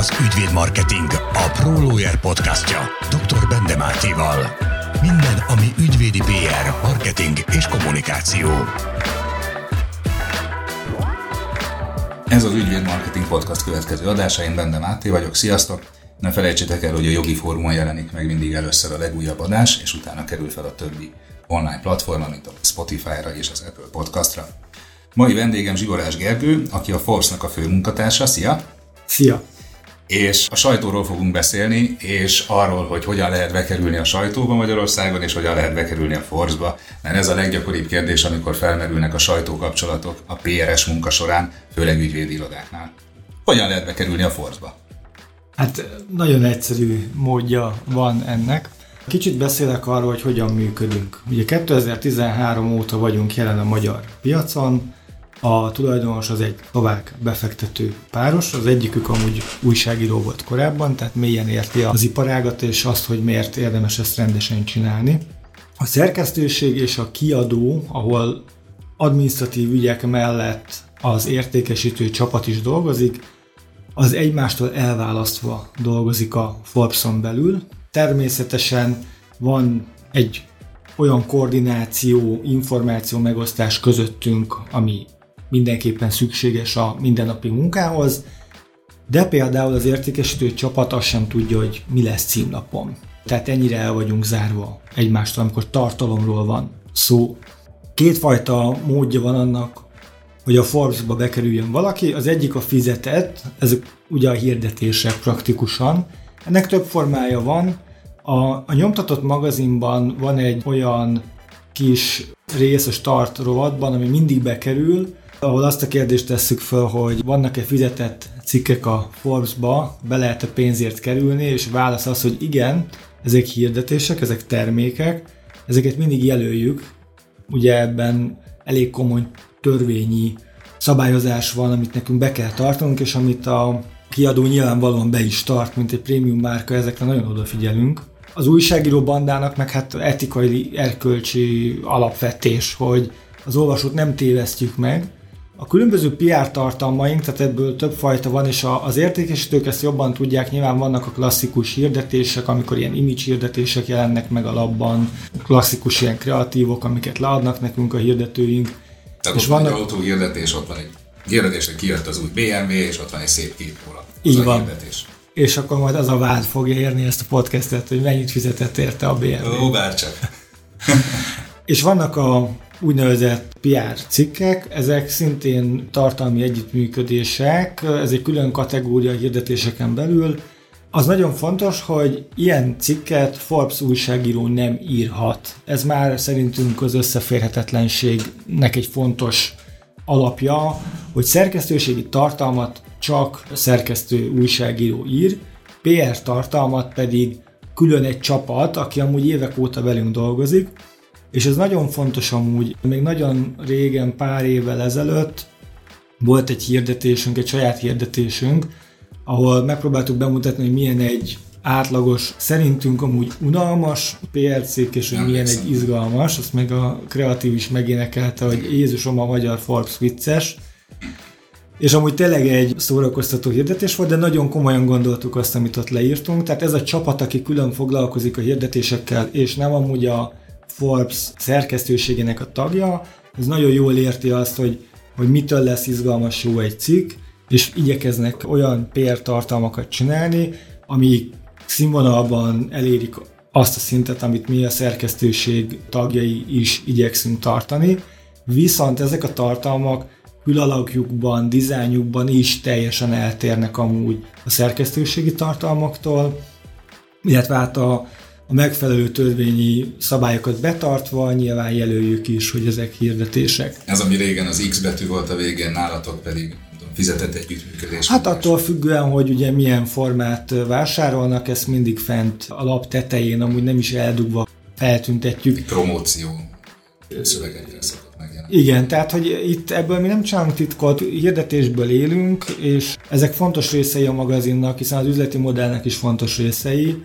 az Ügyvéd Marketing, a Pro Lawyer podcastja dr. Bende Mártival. Minden, ami ügyvédi PR, marketing és kommunikáció. Ez az Ügyvéd Marketing Podcast következő adása, én Bende Máté vagyok, sziasztok! Ne felejtsétek el, hogy a jogi fórumon jelenik meg mindig először a legújabb adás, és utána kerül fel a többi online platforma, mint a Spotify-ra és az Apple Podcastra. Mai vendégem Zsigorás Gergő, aki a Forbes-nak a fő munkatársa. Szia! Szia! És a sajtóról fogunk beszélni, és arról, hogy hogyan lehet bekerülni a sajtóba Magyarországon, és hogyan lehet bekerülni a Forbes-ba, mert ez a leggyakoribb kérdés, amikor felmerülnek a sajtókapcsolatok a PRS munka során, főleg ügyvédi irodáknál. Hogyan lehet bekerülni a Forbes-ba? Hát nagyon egyszerű módja van ennek. Kicsit beszélek arról, hogy hogyan működünk. Ugye 2013 óta vagyunk jelen a magyar piacon, a tulajdonos az egy szlovák befektető páros, az egyikük amúgy újságíró volt korábban, tehát mélyen érti az iparágat és azt, hogy miért érdemes ezt rendesen csinálni. A szerkesztőség és a kiadó, ahol administratív ügyek mellett az értékesítő csapat is dolgozik, az egymástól elválasztva dolgozik a Forbes-on belül. Természetesen van egy olyan koordináció, információ megosztás közöttünk, ami mindenképpen szükséges a mindennapi munkához, de például az értékesítő csapat azt sem tudja, hogy mi lesz címlapon. Tehát ennyire el vagyunk zárva egymástól, amikor tartalomról van szó. Kétfajta módja van annak, hogy a Forbes-ba bekerüljön valaki. Az egyik a fizetett, ezek ugye a hirdetések praktikusan. Ennek több formája van. A, a nyomtatott magazinban van egy olyan kis rész a start rovatban, ami mindig bekerül, ahol azt a kérdést tesszük fel, hogy vannak-e fizetett cikkek a Forbes-ba, be lehet-e pénzért kerülni, és válasz az, hogy igen, ezek hirdetések, ezek termékek, ezeket mindig jelöljük. Ugye ebben elég komoly törvényi szabályozás van, amit nekünk be kell tartanunk, és amit a kiadó nyilvánvalóan be is tart, mint egy prémium márka, ezekre nagyon odafigyelünk. Az újságíró bandának meg hát etikai, erkölcsi alapvetés, hogy az olvasót nem tévesztjük meg, a különböző PR tartalmaink, tehát ebből több fajta van, és az értékesítők ezt jobban tudják, nyilván vannak a klasszikus hirdetések, amikor ilyen image hirdetések jelennek meg a labban, klasszikus ilyen kreatívok, amiket leadnak nekünk a hirdetőink. Tehát és ott van egy autóhirdetés, ott van egy hirdetésre kijött az új BMW, és ott van egy szép kép róla. Így van. Hirdetés. És akkor majd az a vád fogja érni ezt a podcastet, hogy mennyit fizetett érte a BMW. Ó, bárcsak. és vannak a úgynevezett PR cikkek, ezek szintén tartalmi együttműködések, ez egy külön kategória hirdetéseken belül. Az nagyon fontos, hogy ilyen cikket Forbes újságíró nem írhat. Ez már szerintünk az összeférhetetlenségnek egy fontos alapja, hogy szerkesztőségi tartalmat csak szerkesztő újságíró ír, PR tartalmat pedig külön egy csapat, aki amúgy évek óta velünk dolgozik, és ez nagyon fontos amúgy, még nagyon régen, pár évvel ezelőtt volt egy hirdetésünk, egy saját hirdetésünk, ahol megpróbáltuk bemutatni, hogy milyen egy átlagos, szerintünk amúgy unalmas PRC, és hogy milyen egy izgalmas, azt meg a kreatív is megénekelte, hogy Jézusom a magyar Forbes vicces, és amúgy tényleg egy szórakoztató hirdetés volt, de nagyon komolyan gondoltuk azt, amit ott leírtunk. Tehát ez a csapat, aki külön foglalkozik a hirdetésekkel, és nem amúgy a Forbes szerkesztőségének a tagja, ez nagyon jól érti azt, hogy, hogy mitől lesz izgalmas jó egy cikk, és igyekeznek olyan PR tartalmakat csinálni, ami színvonalban elérik azt a szintet, amit mi a szerkesztőség tagjai is igyekszünk tartani, viszont ezek a tartalmak külalakjukban, dizájnjukban is teljesen eltérnek amúgy a szerkesztőségi tartalmaktól, illetve hát a, a megfelelő törvényi szabályokat betartva nyilván jelöljük is, hogy ezek hirdetések. Ez, ami régen az X betű volt a végén, nálatok pedig fizetett együttműködés. Hát attól függően, hogy ugye milyen formát vásárolnak, ezt mindig fent a lap tetején, amúgy nem is eldugva feltüntetjük. Promóció szövegegyre szokott megjelenni. Igen, tehát hogy itt ebből mi nem csinálunk titkot, hirdetésből élünk, és ezek fontos részei a magazinnak, hiszen az üzleti modellnek is fontos részei,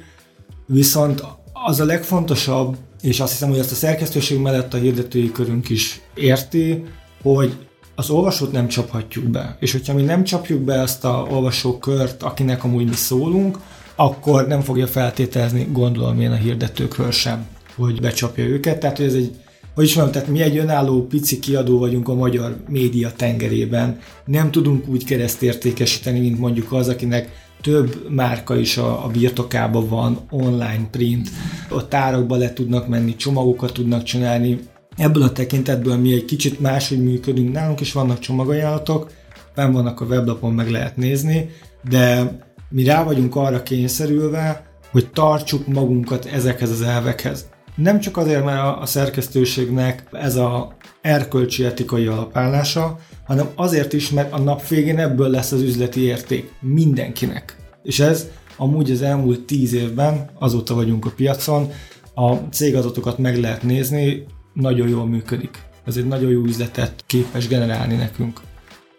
Viszont az a legfontosabb, és azt hiszem, hogy ezt a szerkesztőség mellett a hirdetői körünk is érti, hogy az olvasót nem csaphatjuk be. És hogyha mi nem csapjuk be ezt a olvasókört, akinek amúgy mi szólunk, akkor nem fogja feltételezni, gondolom én a hirdetőkről sem, hogy becsapja őket. Tehát, hogy ez egy hogy is mondjam, tehát mi egy önálló pici kiadó vagyunk a magyar média tengerében. Nem tudunk úgy keresztértékesíteni, mint mondjuk az, akinek több márka is a, a birtokában van, online print, a tárakba le tudnak menni, csomagokat tudnak csinálni. Ebből a tekintetből mi egy kicsit máshogy működünk, nálunk is vannak csomagajánlatok, fenn vannak a weblapon, meg lehet nézni, de mi rá vagyunk arra kényszerülve, hogy tartsuk magunkat ezekhez az elvekhez. Nem csak azért, mert a szerkesztőségnek ez a erkölcsi etikai alapállása, hanem azért is, mert a nap végén ebből lesz az üzleti érték mindenkinek. És ez amúgy az elmúlt tíz évben, azóta vagyunk a piacon, a cégadatokat meg lehet nézni, nagyon jól működik. Ez egy nagyon jó üzletet képes generálni nekünk.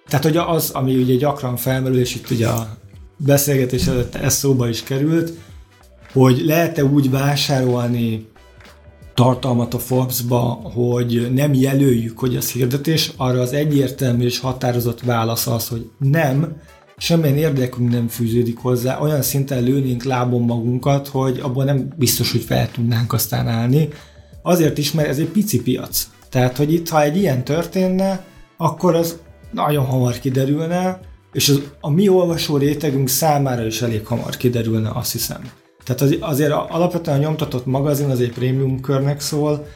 Tehát, hogy az, ami ugye gyakran felmerül, és itt ugye a beszélgetés előtt ez szóba is került, hogy lehet-e úgy vásárolni tartalmat a Forbes-ba, hogy nem jelöljük, hogy az hirdetés, arra az egyértelmű és határozott válasz az, hogy nem, semmilyen érdekünk nem fűződik hozzá, olyan szinten lőnénk lábon magunkat, hogy abban nem biztos, hogy fel tudnánk aztán állni. Azért is, mert ez egy pici piac. Tehát, hogy itt, ha egy ilyen történne, akkor az nagyon hamar kiderülne, és az, a mi olvasó rétegünk számára is elég hamar kiderülne, azt hiszem. Tehát az, azért alapvetően a nyomtatott magazin az egy prémium körnek szól,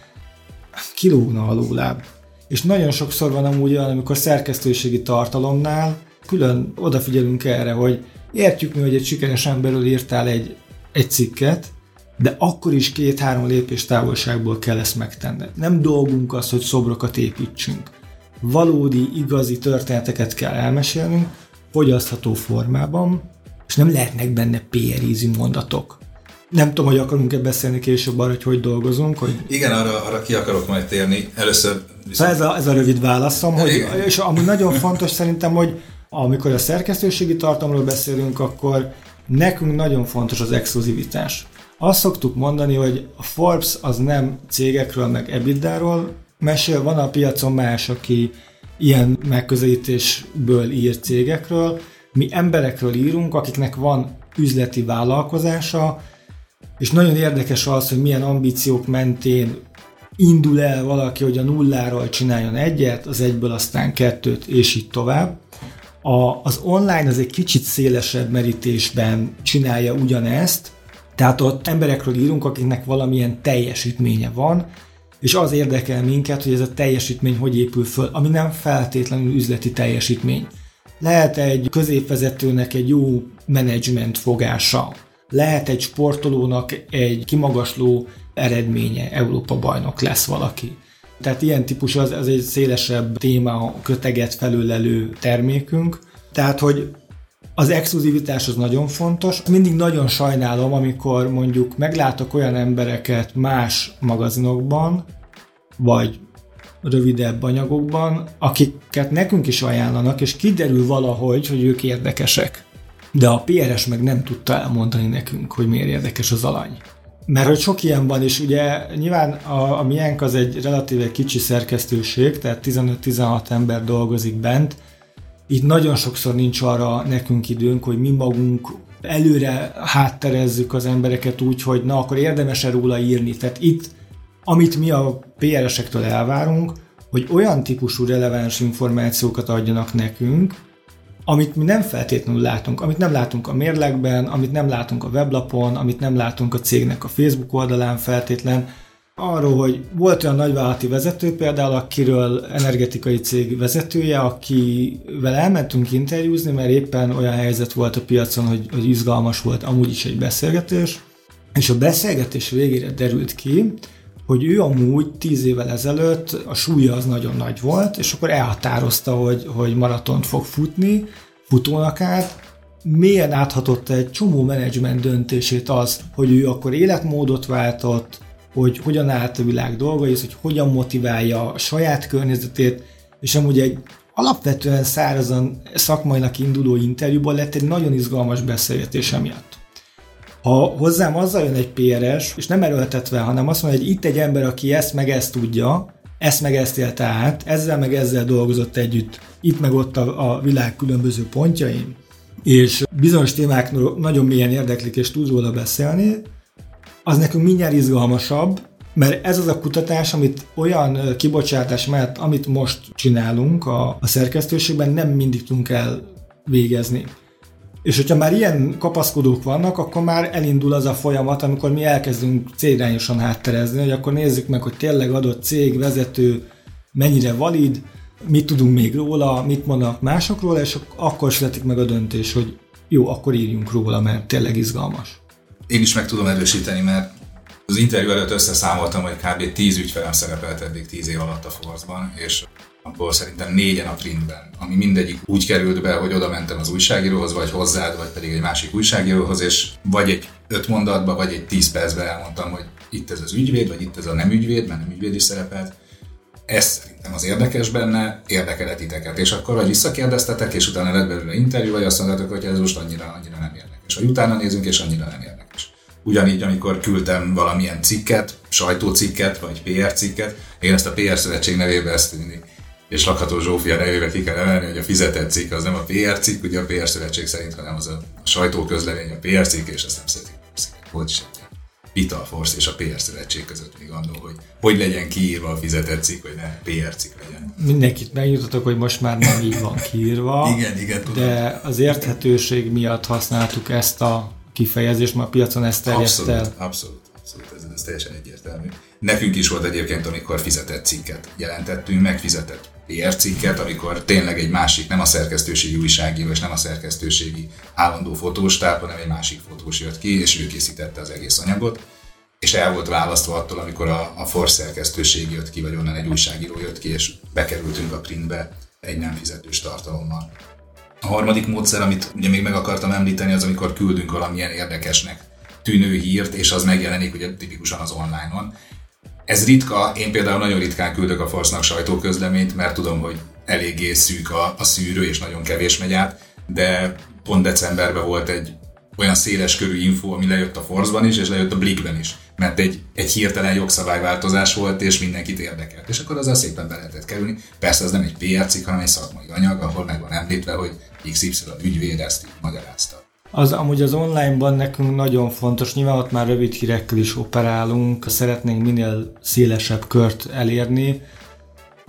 kilógna a lóláb. És nagyon sokszor van amúgy olyan, amikor szerkesztőségi tartalomnál külön odafigyelünk erre, hogy értjük mi, hogy egy sikeres emberről írtál egy, egy cikket, de akkor is két-három lépés távolságból kell ezt megtenned. Nem dolgunk az, hogy szobrokat építsünk. Valódi, igazi történeteket kell elmesélnünk, fogyasztható formában, és nem lehetnek benne PR mondatok. Nem tudom, hogy akarunk-e beszélni később arra, hogy hogy dolgozunk. Hogy... Igen, arra, arra ki akarok majd térni. Először viszont... ez, a, ez a rövid válaszom, hogy, és ami nagyon fontos szerintem, hogy amikor a szerkesztőségi tartalomról beszélünk, akkor nekünk nagyon fontos az exkluzivitás. Azt szoktuk mondani, hogy a Forbes az nem cégekről, meg EBITDA-ról mesél, van a piacon más, aki ilyen megközelítésből ír cégekről, mi emberekről írunk, akiknek van üzleti vállalkozása, és nagyon érdekes az, hogy milyen ambíciók mentén indul el valaki, hogy a nulláról csináljon egyet, az egyből aztán kettőt, és így tovább. A, az online az egy kicsit szélesebb merítésben csinálja ugyanezt, tehát ott emberekről írunk, akiknek valamilyen teljesítménye van, és az érdekel minket, hogy ez a teljesítmény hogy épül föl, ami nem feltétlenül üzleti teljesítmény. Lehet egy középvezetőnek egy jó menedzsment fogása, lehet egy sportolónak egy kimagasló eredménye, Európa bajnok lesz valaki. Tehát ilyen típus az, az egy szélesebb téma, köteget felülelő termékünk. Tehát, hogy az exkluzivitás az nagyon fontos. Mindig nagyon sajnálom, amikor mondjuk meglátok olyan embereket más magazinokban, vagy rövidebb anyagokban, akiket nekünk is ajánlanak, és kiderül valahogy, hogy ők érdekesek. De a PRS meg nem tudta elmondani nekünk, hogy miért érdekes az alany. Mert hogy sok ilyen van, és ugye nyilván a, a miénk az egy relatíve kicsi szerkesztőség, tehát 15-16 ember dolgozik bent, itt nagyon sokszor nincs arra nekünk időnk, hogy mi magunk előre hátterezzük az embereket úgy, hogy na akkor érdemes-e róla írni. Tehát itt amit mi a PR-esektől elvárunk, hogy olyan típusú releváns információkat adjanak nekünk, amit mi nem feltétlenül látunk, amit nem látunk a mérlegben, amit nem látunk a weblapon, amit nem látunk a cégnek a Facebook oldalán feltétlen, arról, hogy volt olyan nagyvállalati vezető például, akiről energetikai cég vezetője, akivel elmentünk interjúzni, mert éppen olyan helyzet volt a piacon, hogy, hogy izgalmas volt amúgy is egy beszélgetés, és a beszélgetés végére derült ki, hogy ő amúgy tíz évvel ezelőtt a súlya az nagyon nagy volt, és akkor elhatározta, hogy, hogy maratont fog futni, futónak át, milyen áthatott egy csomó menedzsment döntését az, hogy ő akkor életmódot váltott, hogy hogyan állt a világ dolgaihoz, hogy hogyan motiválja a saját környezetét, és amúgy egy alapvetően szárazan szakmainak induló interjúból lett egy nagyon izgalmas beszélgetés emiatt. Ha hozzám azzal jön egy PRS, és nem erőltetve, hanem azt mondja, hogy itt egy ember, aki ezt meg ezt tudja, ezt meg ezt élte át, ezzel meg ezzel dolgozott együtt, itt meg ott a, a világ különböző pontjain, és bizonyos témák nagyon mélyen érdeklik, és tud róla beszélni, az nekünk mindjárt izgalmasabb, mert ez az a kutatás, amit olyan kibocsátás mellett, amit most csinálunk a, a szerkesztőségben, nem mindig tudunk elvégezni. És hogyha már ilyen kapaszkodók vannak, akkor már elindul az a folyamat, amikor mi elkezdünk cégrányosan hátterezni, hogy akkor nézzük meg, hogy tényleg adott cég, vezető mennyire valid, mit tudunk még róla, mit mondanak mások róla, és akkor születik meg a döntés, hogy jó, akkor írjunk róla, mert tényleg izgalmas. Én is meg tudom erősíteni, mert az interjú előtt összeszámoltam, hogy kb. 10 ügyfelem szerepelt eddig 10 év alatt a Force-ban, és abból szerintem négyen a printben, ami mindegyik úgy került be, hogy oda mentem az újságíróhoz, vagy hozzád, vagy pedig egy másik újságíróhoz, és vagy egy öt mondatba, vagy egy tíz percben elmondtam, hogy itt ez az ügyvéd, vagy itt ez a nem ügyvéd, mert nem ügyvéd is szerepelt. Ez szerintem az érdekes benne, érdekelet titeket. És akkor vagy visszakérdeztetek, és utána lett belőle interjú, vagy azt mondtátok, hogy ez most annyira, annyira nem érdekes. Vagy utána nézünk, és annyira nem érdekes. Ugyanígy, amikor küldtem valamilyen cikket, sajtócikket, vagy PR cikket, én ezt a PR szövetség nevébe ezt mindig és Lakható Zsófia nevébe ki kell emelni, hogy a fizetett cikk az nem a PR cikk, ugye a PR szövetség szerint, hanem az a sajtóközlemény, a PR cikk, és ezt nem szeretik. Volt is egy Vital Force és a PR szövetség között még annó, hogy hogy legyen kiírva a fizetett cikk, hogy ne PR cikk legyen. Mindenkit megnyugtatok, hogy most már nem így van kiírva. igen, igen, tudom. De az érthetőség miatt használtuk ezt a kifejezést, mert a piacon ezt terjedt abszolút. Abszolút, abszolút, ez, ez teljesen egyértelmű. Nekünk is volt egyébként, amikor fizetett cikket jelentettünk, megfizetett PR cikket, amikor tényleg egy másik, nem a szerkesztőségi újságíró és nem a szerkesztőségi állandó fotóstáb, hanem egy másik fotós jött ki, és ő készítette az egész anyagot, és el volt választva attól, amikor a, a Force szerkesztőség jött ki, vagy onnan egy újságíró jött ki, és bekerültünk a printbe egy nem fizetős tartalommal. A harmadik módszer, amit ugye még meg akartam említeni, az amikor küldünk valamilyen érdekesnek tűnő hírt, és az megjelenik ugye tipikusan az online-on. Ez ritka, én például nagyon ritkán küldök a Forsznak sajtóközleményt, mert tudom, hogy eléggé szűk a, a szűrő, és nagyon kevés megy át, de pont decemberben volt egy olyan széles körű info, ami lejött a Force-ban is, és lejött a Blickben is. Mert egy, egy hirtelen jogszabályváltozás volt, és mindenkit érdekelt. És akkor azzal szépen be lehetett kerülni. Persze ez nem egy PR cikk, hanem egy szakmai anyag, ahol meg van említve, hogy XY ügyvéd ezt így magyarázta. Az amúgy az onlineban nekünk nagyon fontos, nyilván ott már rövid hírekkel is operálunk, szeretnénk minél szélesebb kört elérni,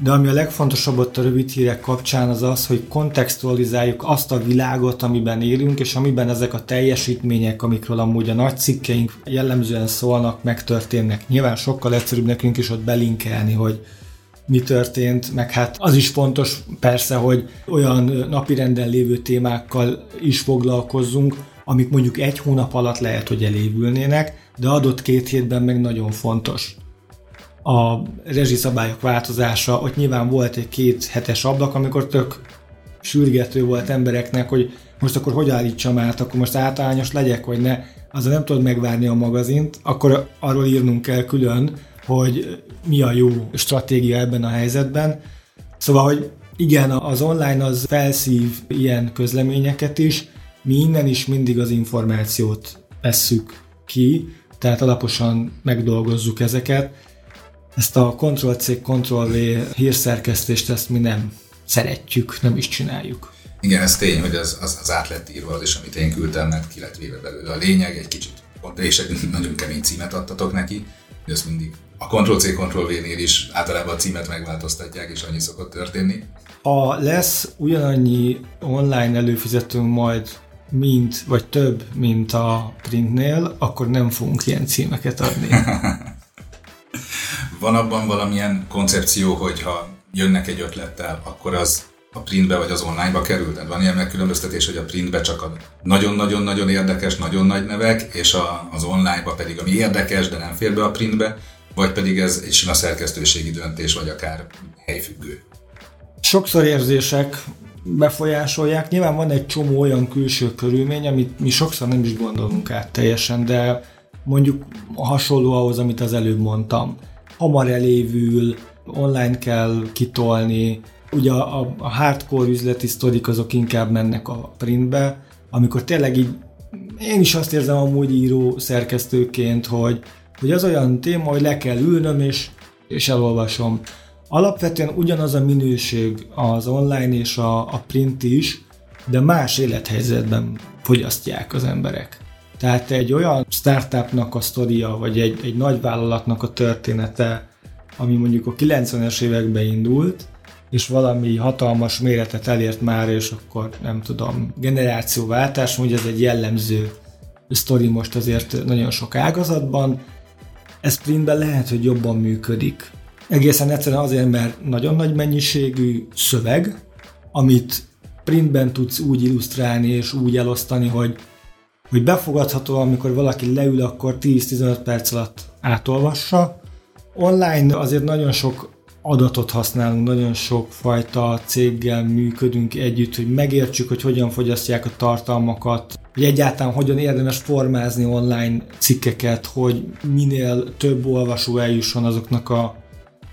de ami a legfontosabb ott a rövid hírek kapcsán az az, hogy kontextualizáljuk azt a világot, amiben élünk, és amiben ezek a teljesítmények, amikről amúgy a nagy cikkeink jellemzően szólnak, megtörténnek. Nyilván sokkal egyszerűbb nekünk is ott belinkelni, hogy mi történt, meg hát az is fontos persze, hogy olyan napirenden lévő témákkal is foglalkozzunk, amik mondjuk egy hónap alatt lehet, hogy elévülnének, de adott két hétben meg nagyon fontos. A rezsiszabályok változása, ott nyilván volt egy két hetes ablak, amikor tök sürgető volt embereknek, hogy most akkor hogy állítsam át, akkor most általános legyek, vagy ne, azzal nem tudod megvárni a magazint, akkor arról írnunk kell külön, hogy mi a jó stratégia ebben a helyzetben. Szóval, hogy igen, az online az felszív ilyen közleményeket is, mi innen is mindig az információt vesszük ki, tehát alaposan megdolgozzuk ezeket. Ezt a Ctrl-C, Ctrl-V hírszerkesztést, ezt mi nem szeretjük, nem is csináljuk. Igen, ez tény, hogy az, az, az át lett írva az is, amit én küldtem, mert ki lett véve belőle a lényeg, egy kicsit, és egy nagyon kemény címet adtatok neki, hogy ezt mindig a Ctrl-C, Ctrl-V-nél is általában a címet megváltoztatják, és annyi szokott történni. Ha lesz ugyanannyi online előfizetőnk majd, mint, vagy több, mint a printnél, akkor nem fogunk ilyen címeket adni. Van abban valamilyen koncepció, hogyha jönnek egy ötlettel, akkor az a printbe vagy az onlineba kerül? Tehát van ilyen megkülönböztetés, hogy a printbe csak a nagyon-nagyon-nagyon érdekes, nagyon nagy nevek, és a, az onlineba pedig ami érdekes, de nem fér be a printbe, vagy pedig ez egy sima szerkesztőségi döntés, vagy akár helyfüggő? Sokszor érzések befolyásolják. Nyilván van egy csomó olyan külső körülmény, amit mi sokszor nem is gondolunk át teljesen, de mondjuk hasonló ahhoz, amit az előbb mondtam. Hamar elévül, online kell kitolni, ugye a, a hardcore üzleti sztorik azok inkább mennek a printbe, amikor tényleg így én is azt érzem amúgy író szerkesztőként, hogy hogy az olyan téma, hogy le kell ülnöm, és, és elolvasom. alapvetően ugyanaz a minőség az online és a, a print is, de más élethelyzetben fogyasztják az emberek. Tehát egy olyan startupnak a sztoria, vagy egy, egy nagy vállalatnak a története, ami mondjuk a 90-es években indult, és valami hatalmas méretet elért már, és akkor nem tudom, generációváltás, hogy ez egy jellemző sztori most azért nagyon sok ágazatban. Ez printben lehet, hogy jobban működik. Egészen egyszerűen azért, mert nagyon nagy mennyiségű szöveg, amit printben tudsz úgy illusztrálni és úgy elosztani, hogy, hogy befogadható, amikor valaki leül, akkor 10-15 perc alatt átolvassa. Online azért nagyon sok adatot használunk, nagyon sok fajta céggel működünk együtt, hogy megértsük, hogy hogyan fogyasztják a tartalmakat, hogy egyáltalán hogyan érdemes formázni online cikkeket, hogy minél több olvasó eljusson azoknak a,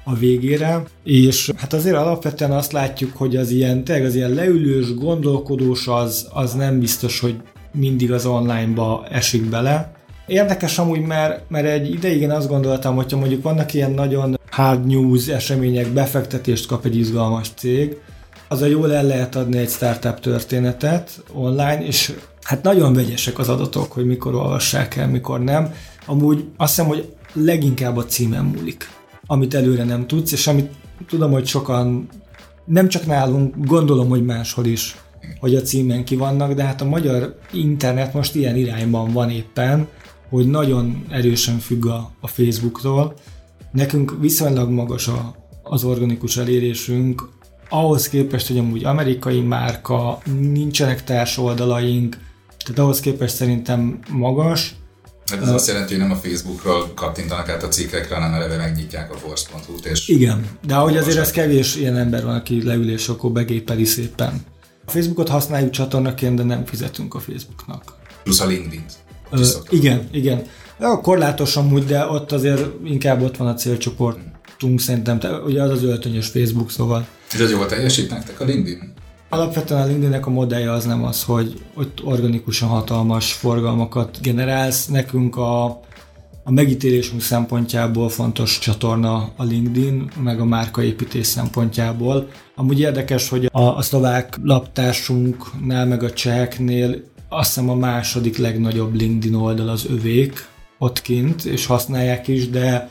a végére, és hát azért alapvetően azt látjuk, hogy az ilyen, tényleg az ilyen leülős, gondolkodós az, az nem biztos, hogy mindig az onlineba esik bele. Érdekes amúgy, mert, mert egy ideig én azt gondoltam, hogyha mondjuk vannak ilyen nagyon hard news események befektetést kap egy izgalmas cég, az a jól el lehet adni egy startup történetet online, és hát nagyon vegyesek az adatok, hogy mikor olvassák el, mikor nem. Amúgy azt hiszem, hogy leginkább a címen múlik, amit előre nem tudsz, és amit tudom, hogy sokan, nem csak nálunk, gondolom, hogy máshol is, hogy a címen ki vannak, de hát a magyar internet most ilyen irányban van éppen, hogy nagyon erősen függ a, a Facebooktól, Nekünk viszonylag magas a, az organikus elérésünk, ahhoz képest, hogy amúgy amerikai márka, nincsenek társoldalaink, tehát ahhoz képest szerintem magas. Hát ez uh, azt jelenti, hogy nem a Facebookról kattintanak át a cikkekre, hanem eleve megnyitják a force.hu-t. És Igen, de ahogy azért ez kevés ilyen ember van, aki leül és akkor begépeli szépen. A Facebookot használjuk csatornaként, de nem fizetünk a Facebooknak. Plusz a LinkedIn. Uh, igen, igen. Ja, korlátos amúgy, de ott azért inkább ott van a célcsoportunk szerintem, te, ugye az az öltönyös Facebook, szóval. És az jól teljesít nektek a LinkedIn? Alapvetően a LinkedInnek a modellje az nem az, hogy ott organikusan hatalmas forgalmakat generálsz. Nekünk a, a megítélésünk szempontjából fontos csatorna a LinkedIn, meg a márkaépítés szempontjából. Amúgy érdekes, hogy a, a szlovák laptársunknál, meg a cseheknél azt hiszem a második legnagyobb LinkedIn oldal az övék, ott kint, és használják is, de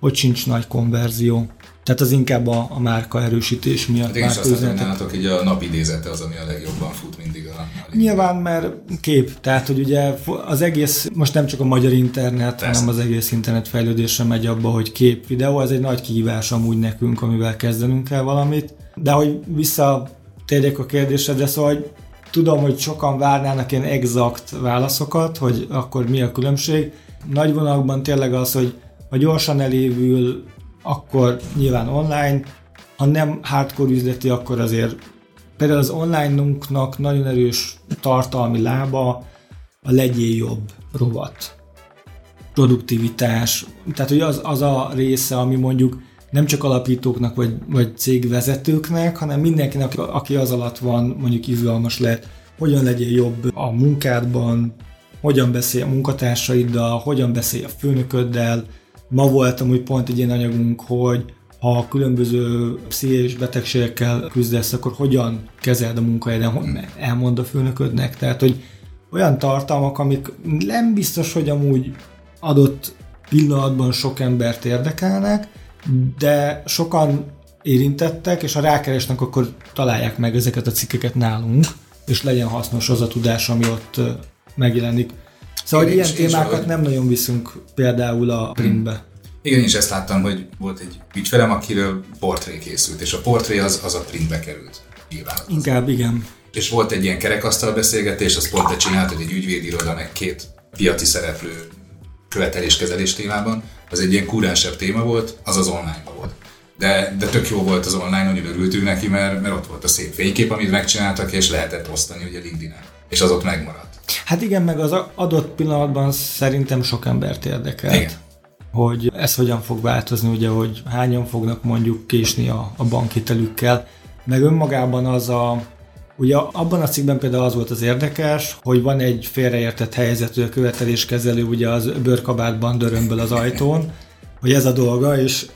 ott sincs nagy konverzió. Tehát az inkább a, a márka erősítés miatt. Hát is azt nálatok így a napidézete az, ami a legjobban fut mindig a, a Nyilván, mert kép, tehát hogy ugye az egész, most nem csak a magyar internet, Persze. hanem az egész internet fejlődésre megy abba, hogy kép, videó, ez egy nagy kihívás amúgy nekünk, amivel kezdenünk kell valamit. De hogy visszatérjek a kérdésedre, szóval hogy tudom, hogy sokan várnának ilyen exakt válaszokat, hogy akkor mi a különbség nagy vonalakban tényleg az, hogy ha gyorsan elévül, akkor nyilván online, ha nem hardcore üzleti, akkor azért például az online-unknak nagyon erős tartalmi lába a legyél jobb rovat. Produktivitás. Tehát, hogy az, az a része, ami mondjuk nem csak alapítóknak vagy, vagy cégvezetőknek, hanem mindenkinek, aki az alatt van, mondjuk izgalmas lehet, hogyan legyél jobb a munkádban, hogyan beszélj a munkatársaiddal, hogyan beszélj a főnököddel. Ma voltam úgy pont egy ilyen anyagunk, hogy ha különböző pszichés betegségekkel küzdesz, akkor hogyan kezeld a munkahelyeden, elmond a főnöködnek. Tehát, hogy olyan tartalmak, amik nem biztos, hogy amúgy adott pillanatban sok embert érdekelnek, de sokan érintettek, és ha rákeresnek, akkor találják meg ezeket a cikkeket nálunk, és legyen hasznos az a tudás, ami ott megjelenik. Szóval én ilyen is, témákat nem nagyon viszünk például a printbe. Igen, én is ezt láttam, hogy volt egy ügyfelem, akiről portré készült, és a portré az, az a printbe került. Nyilván. Inkább, igen. És volt egy ilyen kerekasztal beszélgetés, azt pont csinált, egy ügyvédiroda, meg két piaci szereplő követeléskezelés témában. Az egy ilyen kúrensebb téma volt, az az online volt. De, de tök jó volt az online, hogy örültünk neki, mert, mert ott volt a szép fénykép, amit megcsináltak, és lehetett osztani ugye LinkedIn-en. És az ott megmaradt. Hát igen, meg az adott pillanatban szerintem sok embert érdekel. Igen. Hogy ez hogyan fog változni, ugye, hogy hányan fognak mondjuk késni a, a bankhitelükkel, meg önmagában az a, Ugye abban a cikkben például az volt az érdekes, hogy van egy félreértett helyzetű követeléskezelő ugye az bőrkabátban dörömböl az ajtón, hogy ez a dolga, és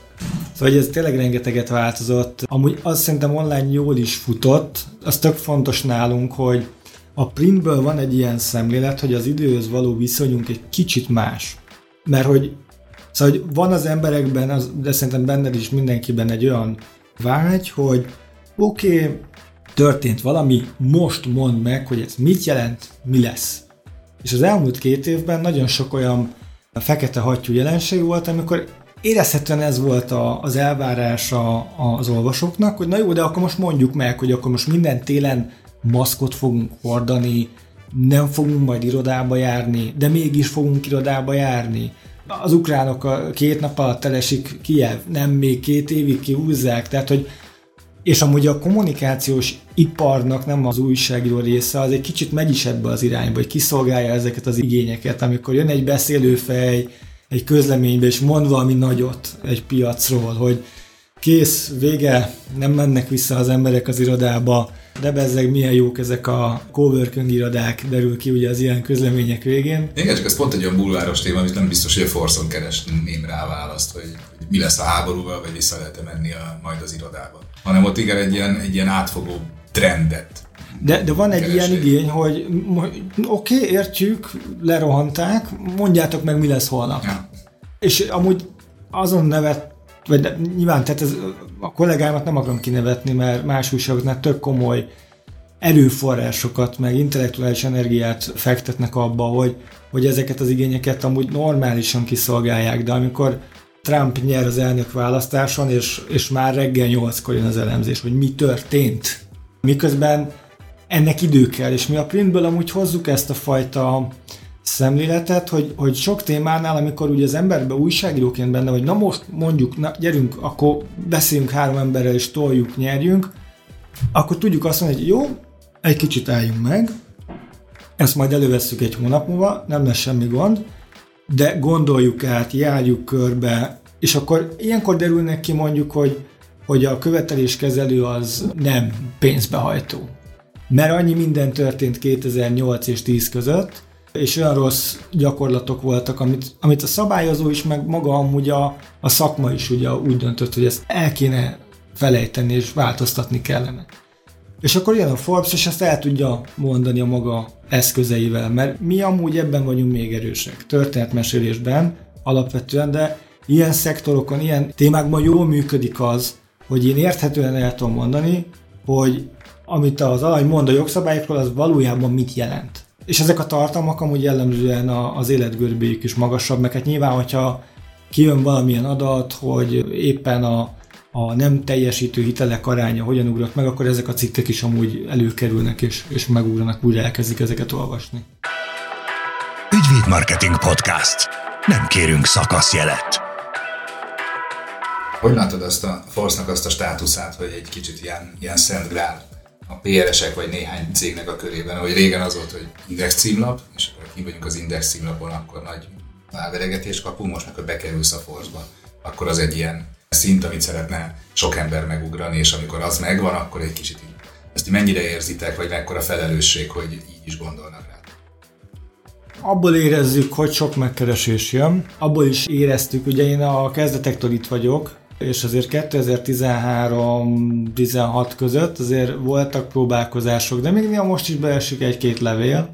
Szóval hogy ez tényleg rengeteget változott. Amúgy azt szerintem online jól is futott. Az tök fontos nálunk, hogy a printből van egy ilyen szemlélet, hogy az időhöz való viszonyunk egy kicsit más. Mert hogy, szóval, hogy van az emberekben, az, de szerintem benned is mindenkiben egy olyan vágy, hogy oké, okay, történt valami, most mondd meg, hogy ez mit jelent, mi lesz. És az elmúlt két évben nagyon sok olyan fekete hattyú jelenség volt, amikor érezhetően ez volt a, az elvárás az olvasóknak, hogy na jó, de akkor most mondjuk meg, hogy akkor most minden télen maszkot fogunk hordani, nem fogunk majd irodába járni, de mégis fogunk irodába járni. Az ukránok a két nap alatt elesik Kiev, nem még két évig kihúzzák, tehát hogy és amúgy a kommunikációs iparnak nem az újságíró része, az egy kicsit megy is ebbe az irányba, hogy kiszolgálja ezeket az igényeket, amikor jön egy beszélőfej egy közleménybe, és mond valami nagyot egy piacról, hogy kész, vége, nem mennek vissza az emberek az irodába, de bezzeg milyen jók ezek a coworking irodák, derül ki ugye az ilyen közlemények végén. Igen, csak ez pont egy olyan bulváros téma, amit nem biztos, hogy a Forszon keresném rá választ, hogy, hogy mi lesz a háborúval, vagy vissza lehet menni a, majd az irodába. Hanem ott igen egy ilyen, egy ilyen átfogó trendet de, de van egy kereség. ilyen igény, hogy oké, okay, értjük, lerohanták, mondjátok meg, mi lesz holnap. Ja. És amúgy azon nevet vagy nyilván, tehát ez, a kollégámat nem akarom kinevetni, mert más újságoknál tök komoly erőforrásokat, meg intellektuális energiát fektetnek abba, hogy, hogy ezeket az igényeket amúgy normálisan kiszolgálják, de amikor Trump nyer az elnök választáson, és, és már reggel nyolckor jön az elemzés, hogy mi történt. Miközben ennek idő kell, és mi a printből amúgy hozzuk ezt a fajta szemléletet, hogy, hogy sok témánál, amikor ugye az emberbe újságíróként benne, hogy na most mondjuk, na gyerünk, akkor beszéljünk három emberrel és toljuk, nyerjünk, akkor tudjuk azt mondani, hogy jó, egy kicsit álljunk meg, ezt majd elővesszük egy hónap múlva, nem lesz semmi gond, de gondoljuk át, járjuk körbe, és akkor ilyenkor derülnek ki mondjuk, hogy, hogy a követeléskezelő az nem pénzbehajtó. Mert annyi minden történt 2008 és 10 között, és olyan rossz gyakorlatok voltak, amit, amit a szabályozó is, meg maga amúgy a, a szakma is ugye úgy döntött, hogy ezt el kéne felejteni, és változtatni kellene. És akkor jön a Forbes, és ezt el tudja mondani a maga eszközeivel, mert mi amúgy ebben vagyunk még erősek, történetmesélésben alapvetően, de ilyen szektorokon, ilyen témákban jól működik az, hogy én érthetően el tudom mondani, hogy amit az alany mond a jogszabályokról, az valójában mit jelent. És ezek a tartalmak amúgy jellemzően az életgörbéjük is magasabb, meg hát nyilván, hogyha kijön valamilyen adat, hogy éppen a, a nem teljesítő hitelek aránya hogyan ugrott meg, akkor ezek a cikkek is amúgy előkerülnek és, és megugranak, újra elkezdik ezeket olvasni. Ügyvéd Marketing Podcast. Nem kérünk szakaszjelet. Hogy látod azt a Force-nak azt a státuszát, hogy egy kicsit ilyen, ilyen szent grál a PR-esek vagy néhány cégnek a körében, hogy régen az volt, hogy index címlap, és akkor ki vagyunk az index címlapon, akkor nagy elveregetést kapunk, most meg, hogy bekerülsz a force akkor az egy ilyen szint, amit szeretne sok ember megugrani, és amikor az megvan, akkor egy kicsit így. Ezt mennyire érzitek, vagy mekkora felelősség, hogy így is gondolnak rá? Abból érezzük, hogy sok megkeresés jön. Abból is éreztük, ugye én a kezdetektől itt vagyok, és azért 2013-16 között azért voltak próbálkozások, de még néha most is beesik egy-két levél,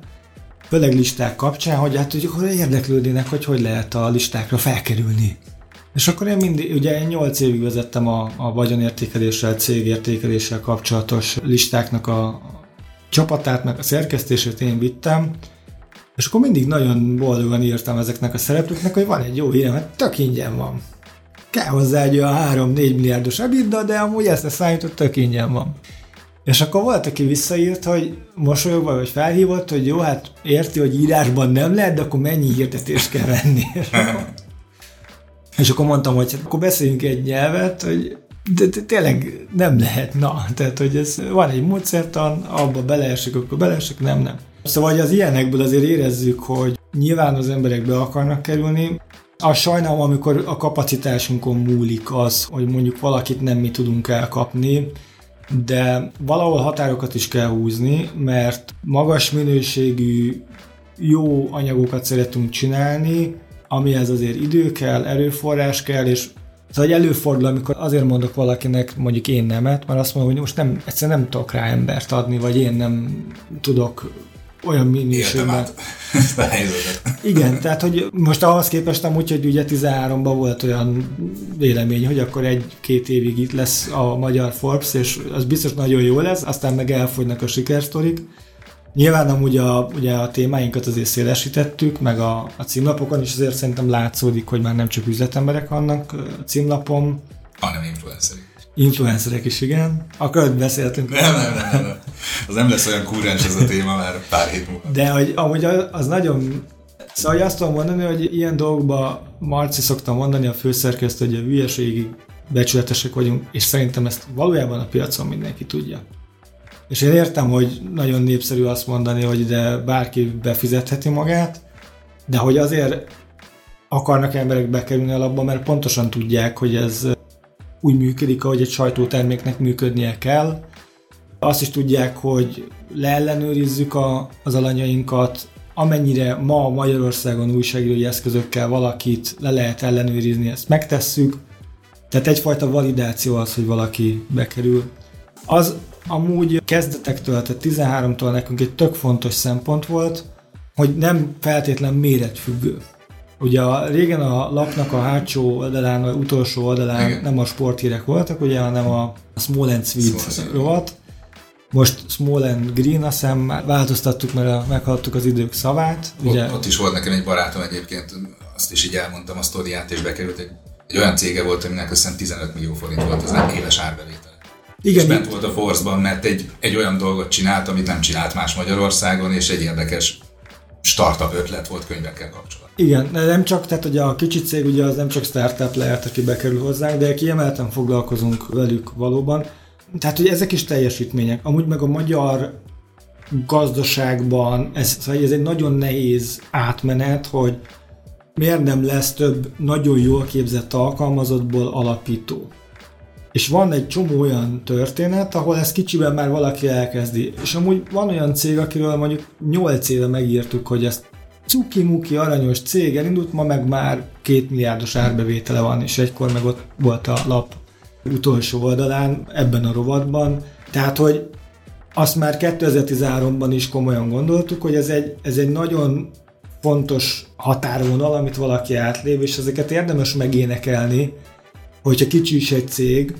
főleg listák kapcsán, hogy hát hogy akkor érdeklődnének, hogy hogy lehet a listákra felkerülni. És akkor én mindig, ugye én 8 évig vezettem a, a vagyonértékeléssel, cégértékeléssel kapcsolatos listáknak a, csapatát, meg a szerkesztését én vittem, és akkor mindig nagyon boldogan írtam ezeknek a szereplőknek, hogy van egy jó hírem, hát tök ingyen van kell hozzá egy olyan 3-4 milliárdos EBITDA, de amúgy ezt a számított tök ingyen van. És akkor volt, aki visszaírt, hogy mosolyogva, vagy felhívott, hogy jó, hát érti, hogy írásban nem lehet, de akkor mennyi hirdetést kell venni. és akkor mondtam, hogy hát akkor beszéljünk egy nyelvet, hogy de, de tényleg nem lehet, na, tehát hogy ez van egy módszertan, abba beleesik, akkor beleesik, nem, nem. Szóval az ilyenekből azért érezzük, hogy nyilván az emberek be akarnak kerülni, a sajnálom, amikor a kapacitásunkon múlik az, hogy mondjuk valakit nem mi tudunk elkapni, de valahol határokat is kell húzni, mert magas minőségű, jó anyagokat szeretünk csinálni, amihez azért idő kell, erőforrás kell, és Szóval hogy előfordul, amikor azért mondok valakinek mondjuk én nemet, mert azt mondom, hogy most nem, egyszerűen nem tudok rá embert adni, vagy én nem tudok olyan minőségben. Igen, tehát hogy most ahhoz képest amúgy, hogy ugye 13-ban volt olyan vélemény, hogy akkor egy-két évig itt lesz a magyar Forbes, és az biztos nagyon jó lesz, aztán meg elfogynak a sikersztorik. Nyilván amúgy a, ugye a témáinkat azért szélesítettük, meg a, a címlapokon is azért szerintem látszódik, hogy már nem csak üzletemberek vannak a címlapon. Hanem influencerek. Influencerek is, igen. Akkor beszéltünk. Nem, nem, nem, nem. Az nem lesz olyan kúrens ez a téma már pár hét múlva. De hogy amúgy az nagyon... Szóval hogy azt tudom mondani, hogy ilyen dolgokban Marci szoktam mondani a főszerkesztő, hogy a hülyeségig becsületesek vagyunk, és szerintem ezt valójában a piacon mindenki tudja. És én értem, hogy nagyon népszerű azt mondani, hogy de bárki befizetheti magát, de hogy azért akarnak emberek bekerülni alapba, mert pontosan tudják, hogy ez úgy működik, ahogy egy sajtóterméknek működnie kell. Azt is tudják, hogy leellenőrizzük a, az alanyainkat, amennyire ma Magyarországon újságírói eszközökkel valakit le lehet ellenőrizni, ezt megtesszük. Tehát egyfajta validáció az, hogy valaki bekerül. Az amúgy kezdetektől, tehát 13-tól nekünk egy tök fontos szempont volt, hogy nem feltétlen méretfüggő. Ugye a, régen a lapnak a hátsó oldalán, vagy utolsó oldalán Igen. nem a sporthírek voltak, ugye, hanem a, Small Sweet rovat. Most Small and Green, azt hiszem változtattuk, mert meghallottuk az idők szavát. Ugye... Ott, ott is volt nekem egy barátom egyébként, azt is így elmondtam a sztoriát, és bekerült egy, egy olyan cége volt, aminek azt hiszem 15 millió forint volt az éves árbevétel. Igen, és bent volt a Force-ban, mert egy, egy olyan dolgot csinált, amit nem csinált más Magyarországon, és egy érdekes startup ötlet volt könyvekkel kapcsolatban. Igen, nem csak, tehát hogy a kicsi cég ugye az nem csak startup lehet, aki bekerül hozzánk, de kiemelten foglalkozunk velük valóban. Tehát, hogy ezek is teljesítmények. Amúgy meg a magyar gazdaságban ez, szóval ez egy nagyon nehéz átmenet, hogy miért nem lesz több nagyon jól képzett alkalmazottból alapító. És van egy csomó olyan történet, ahol ezt kicsiben már valaki elkezdi. És amúgy van olyan cég, akiről mondjuk 8 éve megírtuk, hogy ezt cuki-muki aranyos cég elindult, ma meg már két milliárdos árbevétele van, és egykor meg ott volt a lap utolsó oldalán ebben a rovatban. Tehát, hogy azt már 2013-ban is komolyan gondoltuk, hogy ez egy, ez egy nagyon fontos határvonal, amit valaki átlép, és ezeket érdemes megénekelni, hogyha kicsi is egy cég,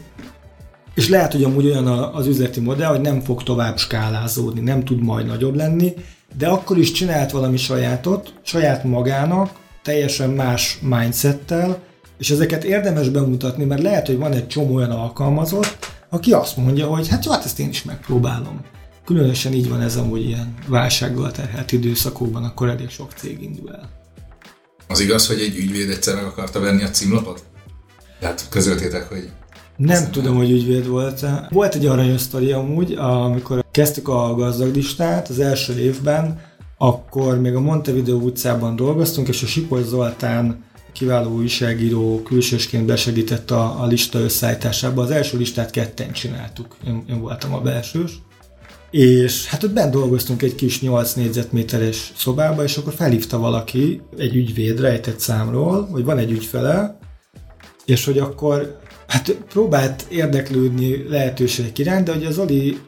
és lehet, hogy amúgy olyan az üzleti modell, hogy nem fog tovább skálázódni, nem tud majd nagyobb lenni, de akkor is csinált valami sajátot, saját magának, teljesen más mindsettel, és ezeket érdemes bemutatni, mert lehet, hogy van egy csomó olyan alkalmazott, aki azt mondja, hogy hát jó, hát ezt én is megpróbálom. Különösen így van ez amúgy ilyen válsággal terhelt időszakokban, akkor elég sok cég indul el. Az igaz, hogy egy ügyvéd egyszer meg akarta venni a címlapot? Tehát közöltétek, hogy... Nem tudom, hogy ügyvéd volt. Volt egy aranyos sztori amúgy, amikor kezdtük a gazdagdistát az első évben, akkor még a Montevideo utcában dolgoztunk, és a Sipos Zoltán kiváló újságíró külsősként besegített a, a lista összeállításába. Az első listát ketten csináltuk, én, én voltam a belsős. És hát ott bent dolgoztunk egy kis 8 négyzetméteres szobába, és akkor felhívta valaki egy ügyvéd rejtett számról, hogy van egy ügyfele, és hogy akkor hát próbált érdeklődni lehetőségek iránt, de hogy az Oli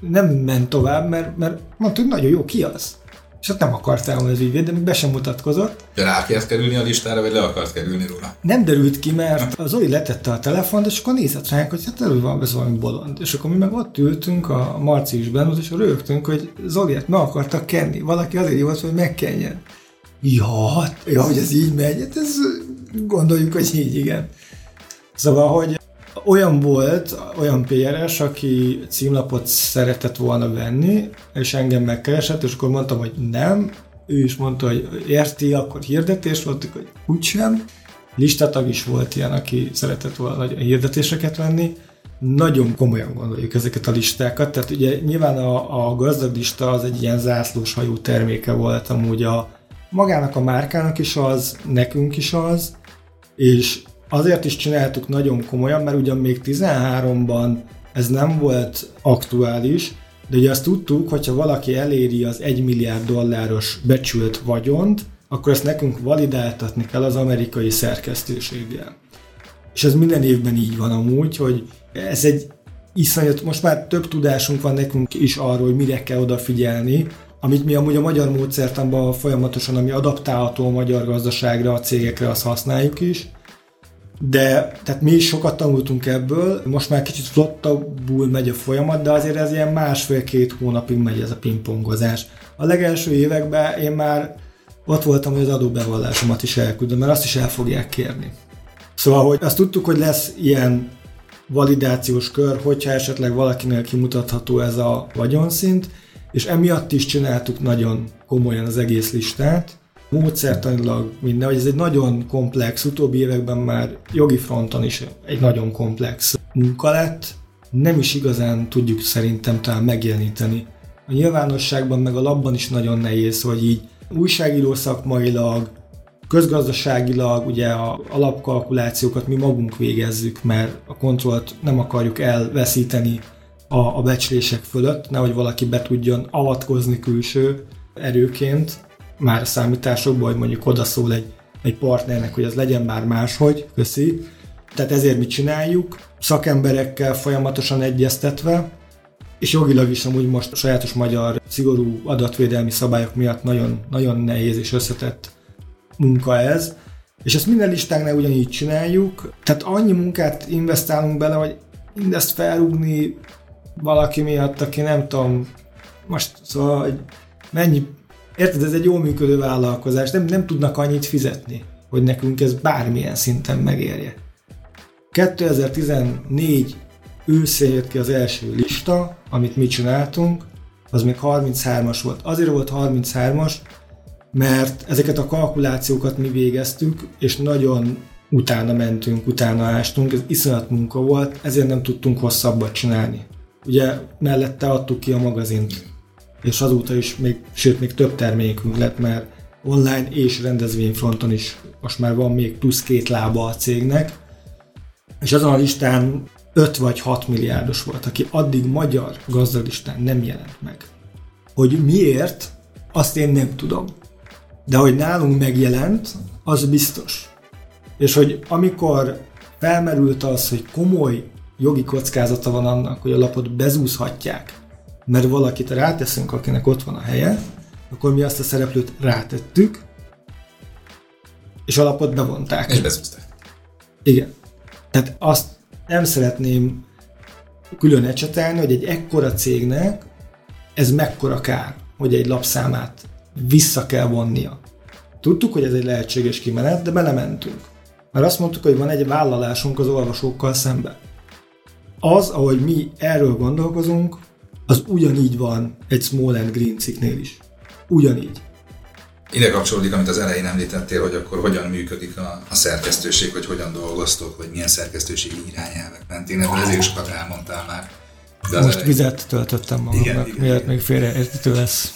nem ment tovább, mert, mert mondta, hogy nagyon jó, ki az? És ott nem akart elmondani az ügyvéd, de még be sem mutatkozott. De rá kellett kerülni a listára, vagy le akart kerülni róla? Nem derült ki, mert az Oli letette a telefont, és akkor nézett ránk, hogy hát elő van ez valami bolond. És akkor mi meg ott ültünk, a Marci is benne és rögtünk, hogy Zoliát meg akartak kenni. Valaki azért volt, hogy megkenjen. Ja, ja, hogy ez így megy, hát ez gondoljuk, hogy így igen. Szóval, hogy olyan volt, olyan PRS, aki címlapot szeretett volna venni, és engem megkeresett, és akkor mondtam, hogy nem, ő is mondta, hogy érti, akkor hirdetés volt, hogy úgysem. Listatag is volt ilyen, aki szeretett volna hirdetéseket venni. Nagyon komolyan gondoljuk ezeket a listákat, tehát ugye nyilván a, a gazdag lista az egy ilyen zászlós hajú terméke volt amúgy a magának a márkának is az, nekünk is az, és Azért is csináltuk nagyon komolyan, mert ugyan még 13-ban ez nem volt aktuális, de ugye azt tudtuk, hogyha valaki eléri az 1 milliárd dolláros becsült vagyont, akkor ezt nekünk validáltatni kell az amerikai szerkesztőséggel. és ez minden évben így van amúgy, hogy ez egy iszonyat, most már több tudásunk van nekünk is arról, hogy mire kell odafigyelni, amit mi amúgy a magyar módszertanban folyamatosan, ami adaptálható a magyar gazdaságra, a cégekre, azt használjuk is. De tehát mi is sokat tanultunk ebből, most már kicsit flottabbul megy a folyamat, de azért ez ilyen másfél-két hónapig megy ez a pingpongozás. A legelső években én már ott voltam, hogy az adóbevallásomat is elküldöm, mert azt is el fogják kérni. Szóval, hogy azt tudtuk, hogy lesz ilyen validációs kör, hogyha esetleg valakinél kimutatható ez a vagyonszint, és emiatt is csináltuk nagyon komolyan az egész listát, módszertanilag minden, hogy ez egy nagyon komplex, utóbbi években már jogi fronton is egy nagyon komplex munka lett, nem is igazán tudjuk szerintem talán megjeleníteni. A nyilvánosságban meg a labban is nagyon nehéz, hogy így újságíró szakmailag, közgazdaságilag ugye a alapkalkulációkat mi magunk végezzük, mert a kontrollt nem akarjuk elveszíteni a, a becslések fölött, nehogy valaki be tudjon avatkozni külső erőként, már számításokban, hogy mondjuk odaszól egy, egy partnernek, hogy az legyen már máshogy, köszi. Tehát ezért mit csináljuk, szakemberekkel folyamatosan egyeztetve, és jogilag is amúgy most a sajátos magyar szigorú adatvédelmi szabályok miatt nagyon, nagyon nehéz és összetett munka ez, és ezt minden listánknál ugyanígy csináljuk, tehát annyi munkát investálunk bele, hogy mindezt felrúgni valaki miatt, aki nem tudom, most szóval, hogy mennyi, érted, ez egy jól működő vállalkozás, nem, nem tudnak annyit fizetni, hogy nekünk ez bármilyen szinten megérje. 2014 őszén jött ki az első lista, amit mi csináltunk, az még 33-as volt. Azért volt 33-as, mert ezeket a kalkulációkat mi végeztük, és nagyon utána mentünk, utána ástunk, ez iszonyat munka volt, ezért nem tudtunk hosszabbat csinálni. Ugye mellette adtuk ki a magazint, és azóta is még, sőt még több termékünk lett, mert online és rendezvényfronton is most már van még plusz két lába a cégnek, és azon a listán 5 vagy 6 milliárdos volt, aki addig magyar gazdalistán nem jelent meg. Hogy miért, azt én nem tudom. De hogy nálunk megjelent, az biztos. És hogy amikor felmerült az, hogy komoly jogi kockázata van annak, hogy a lapot bezúzhatják, mert valakit ráteszünk, akinek ott van a helye, akkor mi azt a szereplőt rátettük, és a lapot bevonták. És bezúzták. Igen. Tehát azt nem szeretném külön ecsetelni, hogy egy ekkora cégnek ez mekkora kár, hogy egy lapszámát vissza kell vonnia. Tudtuk, hogy ez egy lehetséges kimenet, de belementünk. Mert azt mondtuk, hogy van egy vállalásunk az olvasókkal szemben. Az, ahogy mi erről gondolkozunk, az ugyanígy van egy Small and Green cikknél is. Ugyanígy. Ide kapcsolódik, amit az elején említettél, hogy akkor hogyan működik a, a szerkesztőség, hogy hogyan dolgoztok, vagy milyen szerkesztőségi irányelvek mentén. Ebből ezért sokat elmondtál már. De Most elején... vizet töltöttem magamnak, miért még félreértető lesz.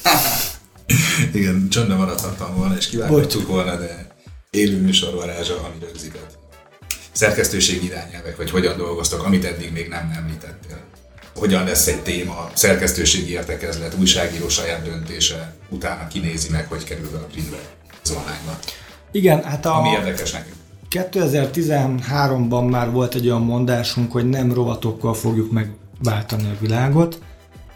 igen, csöndben maradhattam volna, és kivághattuk volna, de élő műsor varázsa, ami rögzített. Szerkesztőség irányelvek, vagy hogyan dolgoztak, amit eddig még nem említettél. Hogyan lesz egy téma, szerkesztőségi értekezlet, újságíró saját döntése, utána kinézi meg, hogy kerül be a printbe, az online Igen, hát a... Ami érdekes nekünk. 2013-ban már volt egy olyan mondásunk, hogy nem rovatokkal fogjuk megváltani a világot,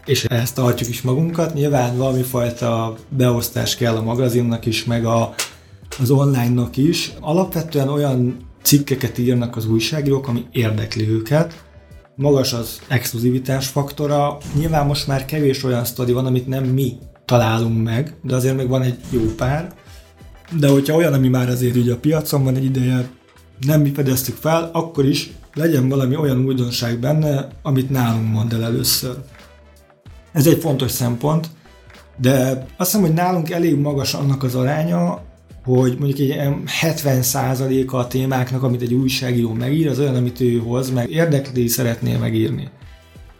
és ezt tartjuk is magunkat. Nyilván valami fajta beosztás kell a magazinnak is, meg a, az online-nak is. Alapvetően olyan cikkeket írnak az újságírók, ami érdekli őket. Magas az exkluzivitás faktora. Nyilván most már kevés olyan sztori van, amit nem mi találunk meg, de azért még van egy jó pár. De hogyha olyan, ami már azért így a piacon van egy ideje, nem mi fedeztük fel, akkor is legyen valami olyan újdonság benne, amit nálunk mond el először. Ez egy fontos szempont, de azt hiszem, hogy nálunk elég magas annak az aránya, hogy mondjuk egy 70%-a a témáknak, amit egy újságíró megír, az olyan, amit ő hoz, meg érdekli, szeretné megírni.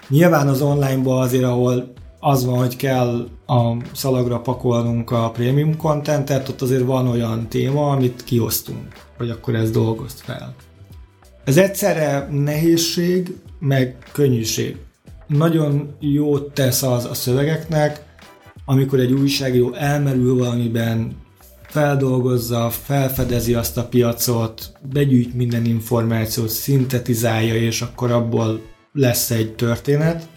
Nyilván az online-ban azért, ahol az van, hogy kell a szalagra pakolnunk a prémium contentet, ott azért van olyan téma, amit kiosztunk, hogy akkor ezt dolgozt fel. Ez egyszerre nehézség, meg könnyűség nagyon jót tesz az a szövegeknek, amikor egy újságíró elmerül valamiben, feldolgozza, felfedezi azt a piacot, begyűjt minden információt, szintetizálja, és akkor abból lesz egy történet.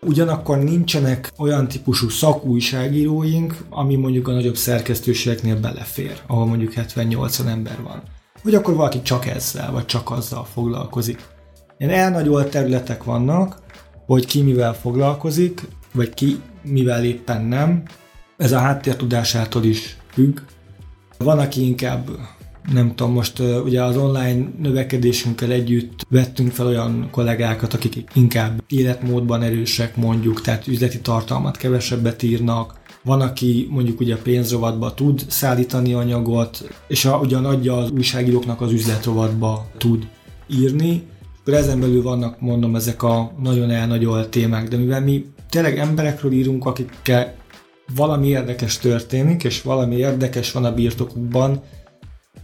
Ugyanakkor nincsenek olyan típusú szakújságíróink, ami mondjuk a nagyobb szerkesztőségeknél belefér, ahol mondjuk 70-80 ember van. Hogy akkor valaki csak ezzel, vagy csak azzal foglalkozik. Ilyen elnagyolt területek vannak, hogy ki mivel foglalkozik, vagy ki mivel éppen nem. Ez a háttértudásától is függ. Van, aki inkább nem tudom, most ugye az online növekedésünkkel együtt vettünk fel olyan kollégákat, akik inkább életmódban erősek mondjuk, tehát üzleti tartalmat kevesebbet írnak, van, aki mondjuk ugye a pénzrovatba tud szállítani anyagot, és a, ugyan adja az újságíróknak az üzletrovatba tud írni, akkor ezen belül vannak, mondom, ezek a nagyon elnagyolt témák, de mivel mi tényleg emberekről írunk, akikkel valami érdekes történik, és valami érdekes van a birtokukban,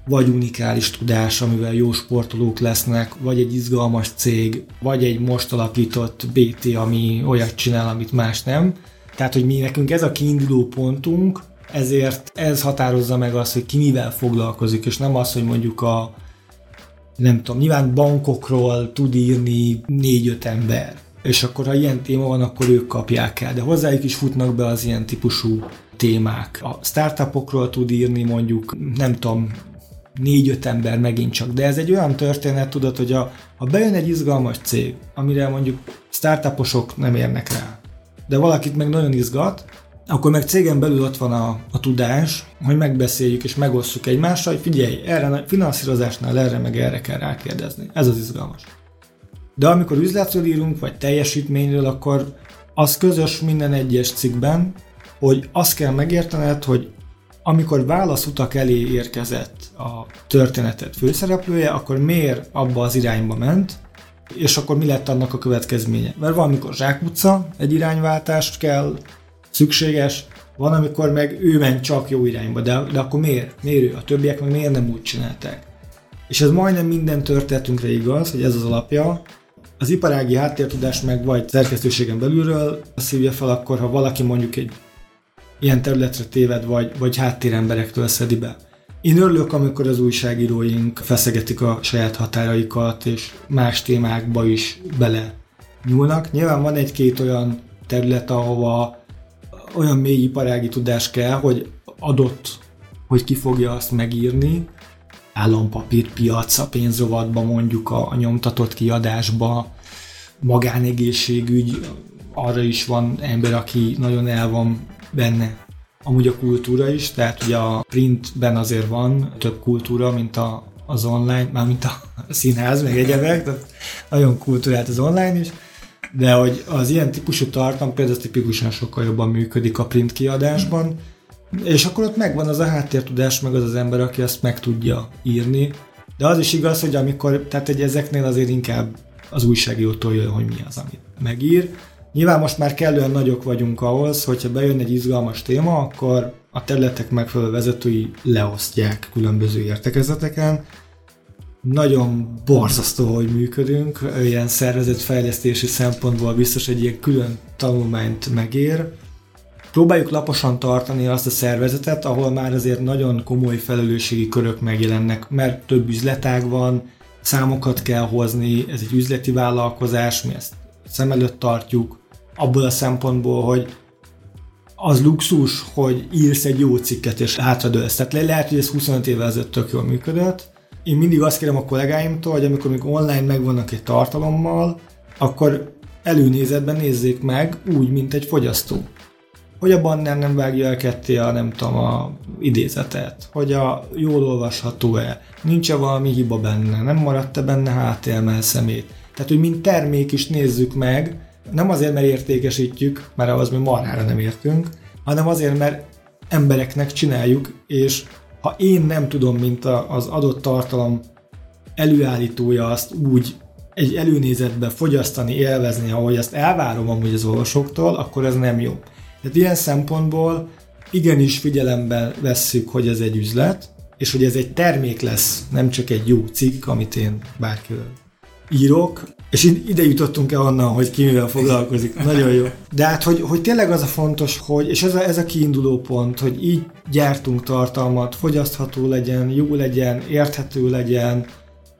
vagy unikális tudás, amivel jó sportolók lesznek, vagy egy izgalmas cég, vagy egy most alapított BT, ami olyat csinál, amit más nem. Tehát, hogy mi nekünk ez a kiinduló pontunk, ezért ez határozza meg azt, hogy ki mivel foglalkozik, és nem az, hogy mondjuk a nem tudom, nyilván bankokról tud írni négy-öt ember, és akkor ha ilyen téma van, akkor ők kapják el, de hozzájuk is futnak be az ilyen típusú témák. A startupokról tud írni mondjuk, nem tudom, négy-öt ember megint csak, de ez egy olyan történet, tudod, hogy a, ha bejön egy izgalmas cég, amire mondjuk startuposok nem érnek rá, de valakit meg nagyon izgat, akkor meg cégen belül ott van a, a tudás, hogy megbeszéljük és megosszuk egymással, hogy figyelj, erre a finanszírozásnál erre meg erre kell rákérdezni. Ez az izgalmas. De amikor üzletről írunk, vagy teljesítményről, akkor az közös minden egyes cikkben, hogy azt kell megértened, hogy amikor válaszutak elé érkezett a történetet főszereplője, akkor miért abba az irányba ment, és akkor mi lett annak a következménye. Mert van, amikor zsákutca, egy irányváltást kell, szükséges, van, amikor meg ő ment csak jó irányba, de, de akkor miért? Miért ő? A többiek meg miért nem úgy csinálták? És ez majdnem minden történetünkre igaz, hogy ez az alapja. Az iparági háttértudás meg vagy szerkesztőségen belülről szívja fel akkor, ha valaki mondjuk egy ilyen területre téved, vagy, vagy háttéremberektől szedi be. Én örülök, amikor az újságíróink feszegetik a saját határaikat, és más témákba is bele nyúlnak. Nyilván van egy-két olyan terület, ahova olyan mély iparági tudás kell, hogy adott, hogy ki fogja azt megírni, állampapírpiac a pénzrovatba mondjuk a, a nyomtatott kiadásba, magánegészségügy, arra is van ember, aki nagyon el van benne. Amúgy a kultúra is, tehát ugye a printben azért van több kultúra, mint a, az online, már mint a színház, meg egyebek, tehát nagyon kultúrált az online is, de hogy az ilyen típusú tartalom például tipikusan sokkal jobban működik a print kiadásban, és akkor ott megvan az a háttértudás, meg az az ember, aki azt meg tudja írni. De az is igaz, hogy amikor, tehát egy ezeknél azért inkább az újságírótól jön, hogy mi az, amit megír. Nyilván most már kellően nagyok vagyunk ahhoz, hogyha bejön egy izgalmas téma, akkor a területek megfelelő vezetői leosztják különböző értekezeteken, nagyon borzasztó, hogy működünk, ilyen szervezetfejlesztési szempontból biztos egy ilyen külön tanulmányt megér. Próbáljuk laposan tartani azt a szervezetet, ahol már azért nagyon komoly felelősségi körök megjelennek, mert több üzletág van, számokat kell hozni, ez egy üzleti vállalkozás, mi ezt szem előtt tartjuk, abból a szempontból, hogy az luxus, hogy írsz egy jó cikket és hátradőlsz. Tehát lehet, hogy ez 25 évvel ezelőtt tök jól működött, én mindig azt kérem a kollégáimtól, hogy amikor még online megvannak egy tartalommal, akkor előnézetben nézzék meg úgy, mint egy fogyasztó. Hogy a banner nem vágja el ketté a, nem tudom, a idézetet, hogy a jól olvasható-e, nincs-e valami hiba benne, nem maradt-e benne HTML szemét. Tehát, hogy mint termék is nézzük meg, nem azért, mert értékesítjük, mert ahhoz mi marhára nem értünk, hanem azért, mert embereknek csináljuk, és ha én nem tudom, mint az adott tartalom előállítója azt úgy egy előnézetbe fogyasztani, élvezni, ahogy azt elvárom amúgy az olvasóktól, akkor ez nem jó. Tehát ilyen szempontból igenis figyelembe vesszük, hogy ez egy üzlet, és hogy ez egy termék lesz, nem csak egy jó cikk, amit én bárkivel írok, És ide jutottunk el onnan, hogy ki mivel foglalkozik. Nagyon jó. De hát, hogy, hogy tényleg az a fontos, hogy, és ez a, ez a kiinduló pont, hogy így gyártunk tartalmat, fogyasztható legyen, jó legyen, érthető legyen,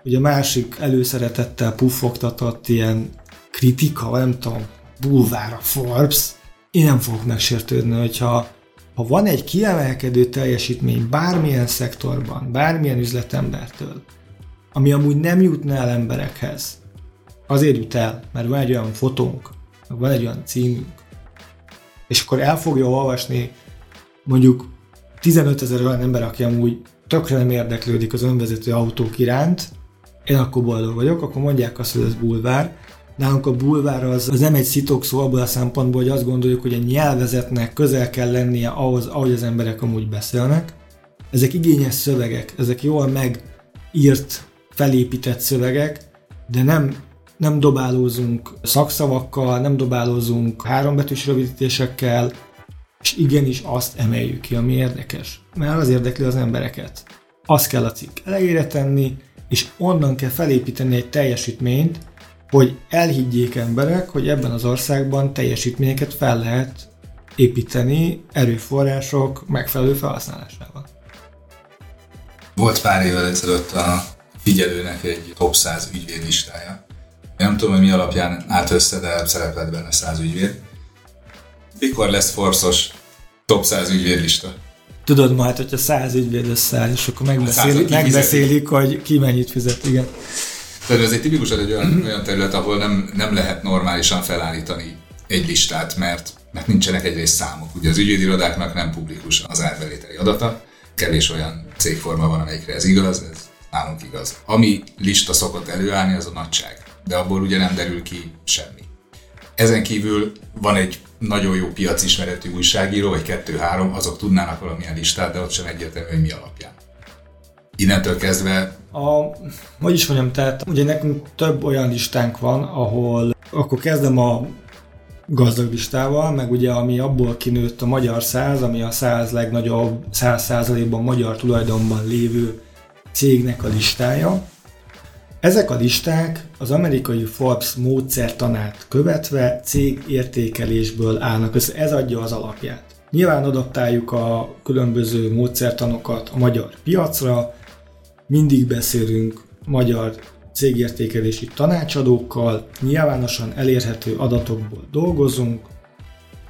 hogy a másik előszeretettel puffogtatott ilyen kritika, nem tudom, bulvára Forbes, én nem fogok megsértődni, hogyha ha van egy kiemelkedő teljesítmény bármilyen szektorban, bármilyen üzletembertől, ami amúgy nem jutna el emberekhez, azért jut el, mert van egy olyan fotónk, van egy olyan címünk, és akkor el fogja olvasni mondjuk 15 ezer olyan ember, aki amúgy tökre nem érdeklődik az önvezető autók iránt, én akkor boldog vagyok, akkor mondják azt, hogy ez bulvár. Nálunk a bulvár az, az nem egy szitok szó abból a szempontból, hogy azt gondoljuk, hogy a nyelvezetnek közel kell lennie ahhoz, ahogy az emberek amúgy beszélnek. Ezek igényes szövegek, ezek jól megírt, felépített szövegek, de nem nem dobálózunk szakszavakkal, nem dobálózunk hárombetűs rövidítésekkel, és igenis azt emeljük ki, ami érdekes. Mert az érdekli az embereket. Azt kell a cikk elejére tenni, és onnan kell felépíteni egy teljesítményt, hogy elhiggyék emberek, hogy ebben az országban teljesítményeket fel lehet építeni erőforrások megfelelő felhasználásával. Volt pár évvel ezelőtt a figyelőnek egy top 100 ügyvédlistája, én nem tudom, hogy mi alapján állt össze, de szerepelt benne 100 ügyvéd. Mikor lesz forszos top 100 ügyvédlista? Tudod majd, hogyha 100 ügyvéd összeáll, és akkor megbeszélik, megbeszélik hogy ki mennyit fizet, igen. Tehát ez egy tipikusan egy olyan, olyan terület, ahol nem, nem lehet normálisan felállítani egy listát, mert, mert nincsenek egyrészt számok. Ugye az ügyvédirodáknak nem publikus az árbevételi adata, kevés olyan cégforma van, amelyikre ez igaz, ez nálunk igaz. Ami lista szokott előállni, az a nagyság de abból ugye nem derül ki semmi. Ezen kívül van egy nagyon jó piacismeretű újságíró, vagy kettő-három, azok tudnának valamilyen listát, de ott sem egyértelmű, hogy mi alapján. Innentől kezdve... A, hogy is mondjam, tehát ugye nekünk több olyan listánk van, ahol akkor kezdem a gazdag listával, meg ugye ami abból kinőtt a magyar száz, ami a száz legnagyobb, száz százalékban magyar tulajdonban lévő cégnek a listája. Ezek a listák az amerikai Forbes módszertanát követve cég értékelésből állnak össze, ez adja az alapját. Nyilván adaptáljuk a különböző módszertanokat a magyar piacra, mindig beszélünk magyar cégértékelési tanácsadókkal, nyilvánosan elérhető adatokból dolgozunk,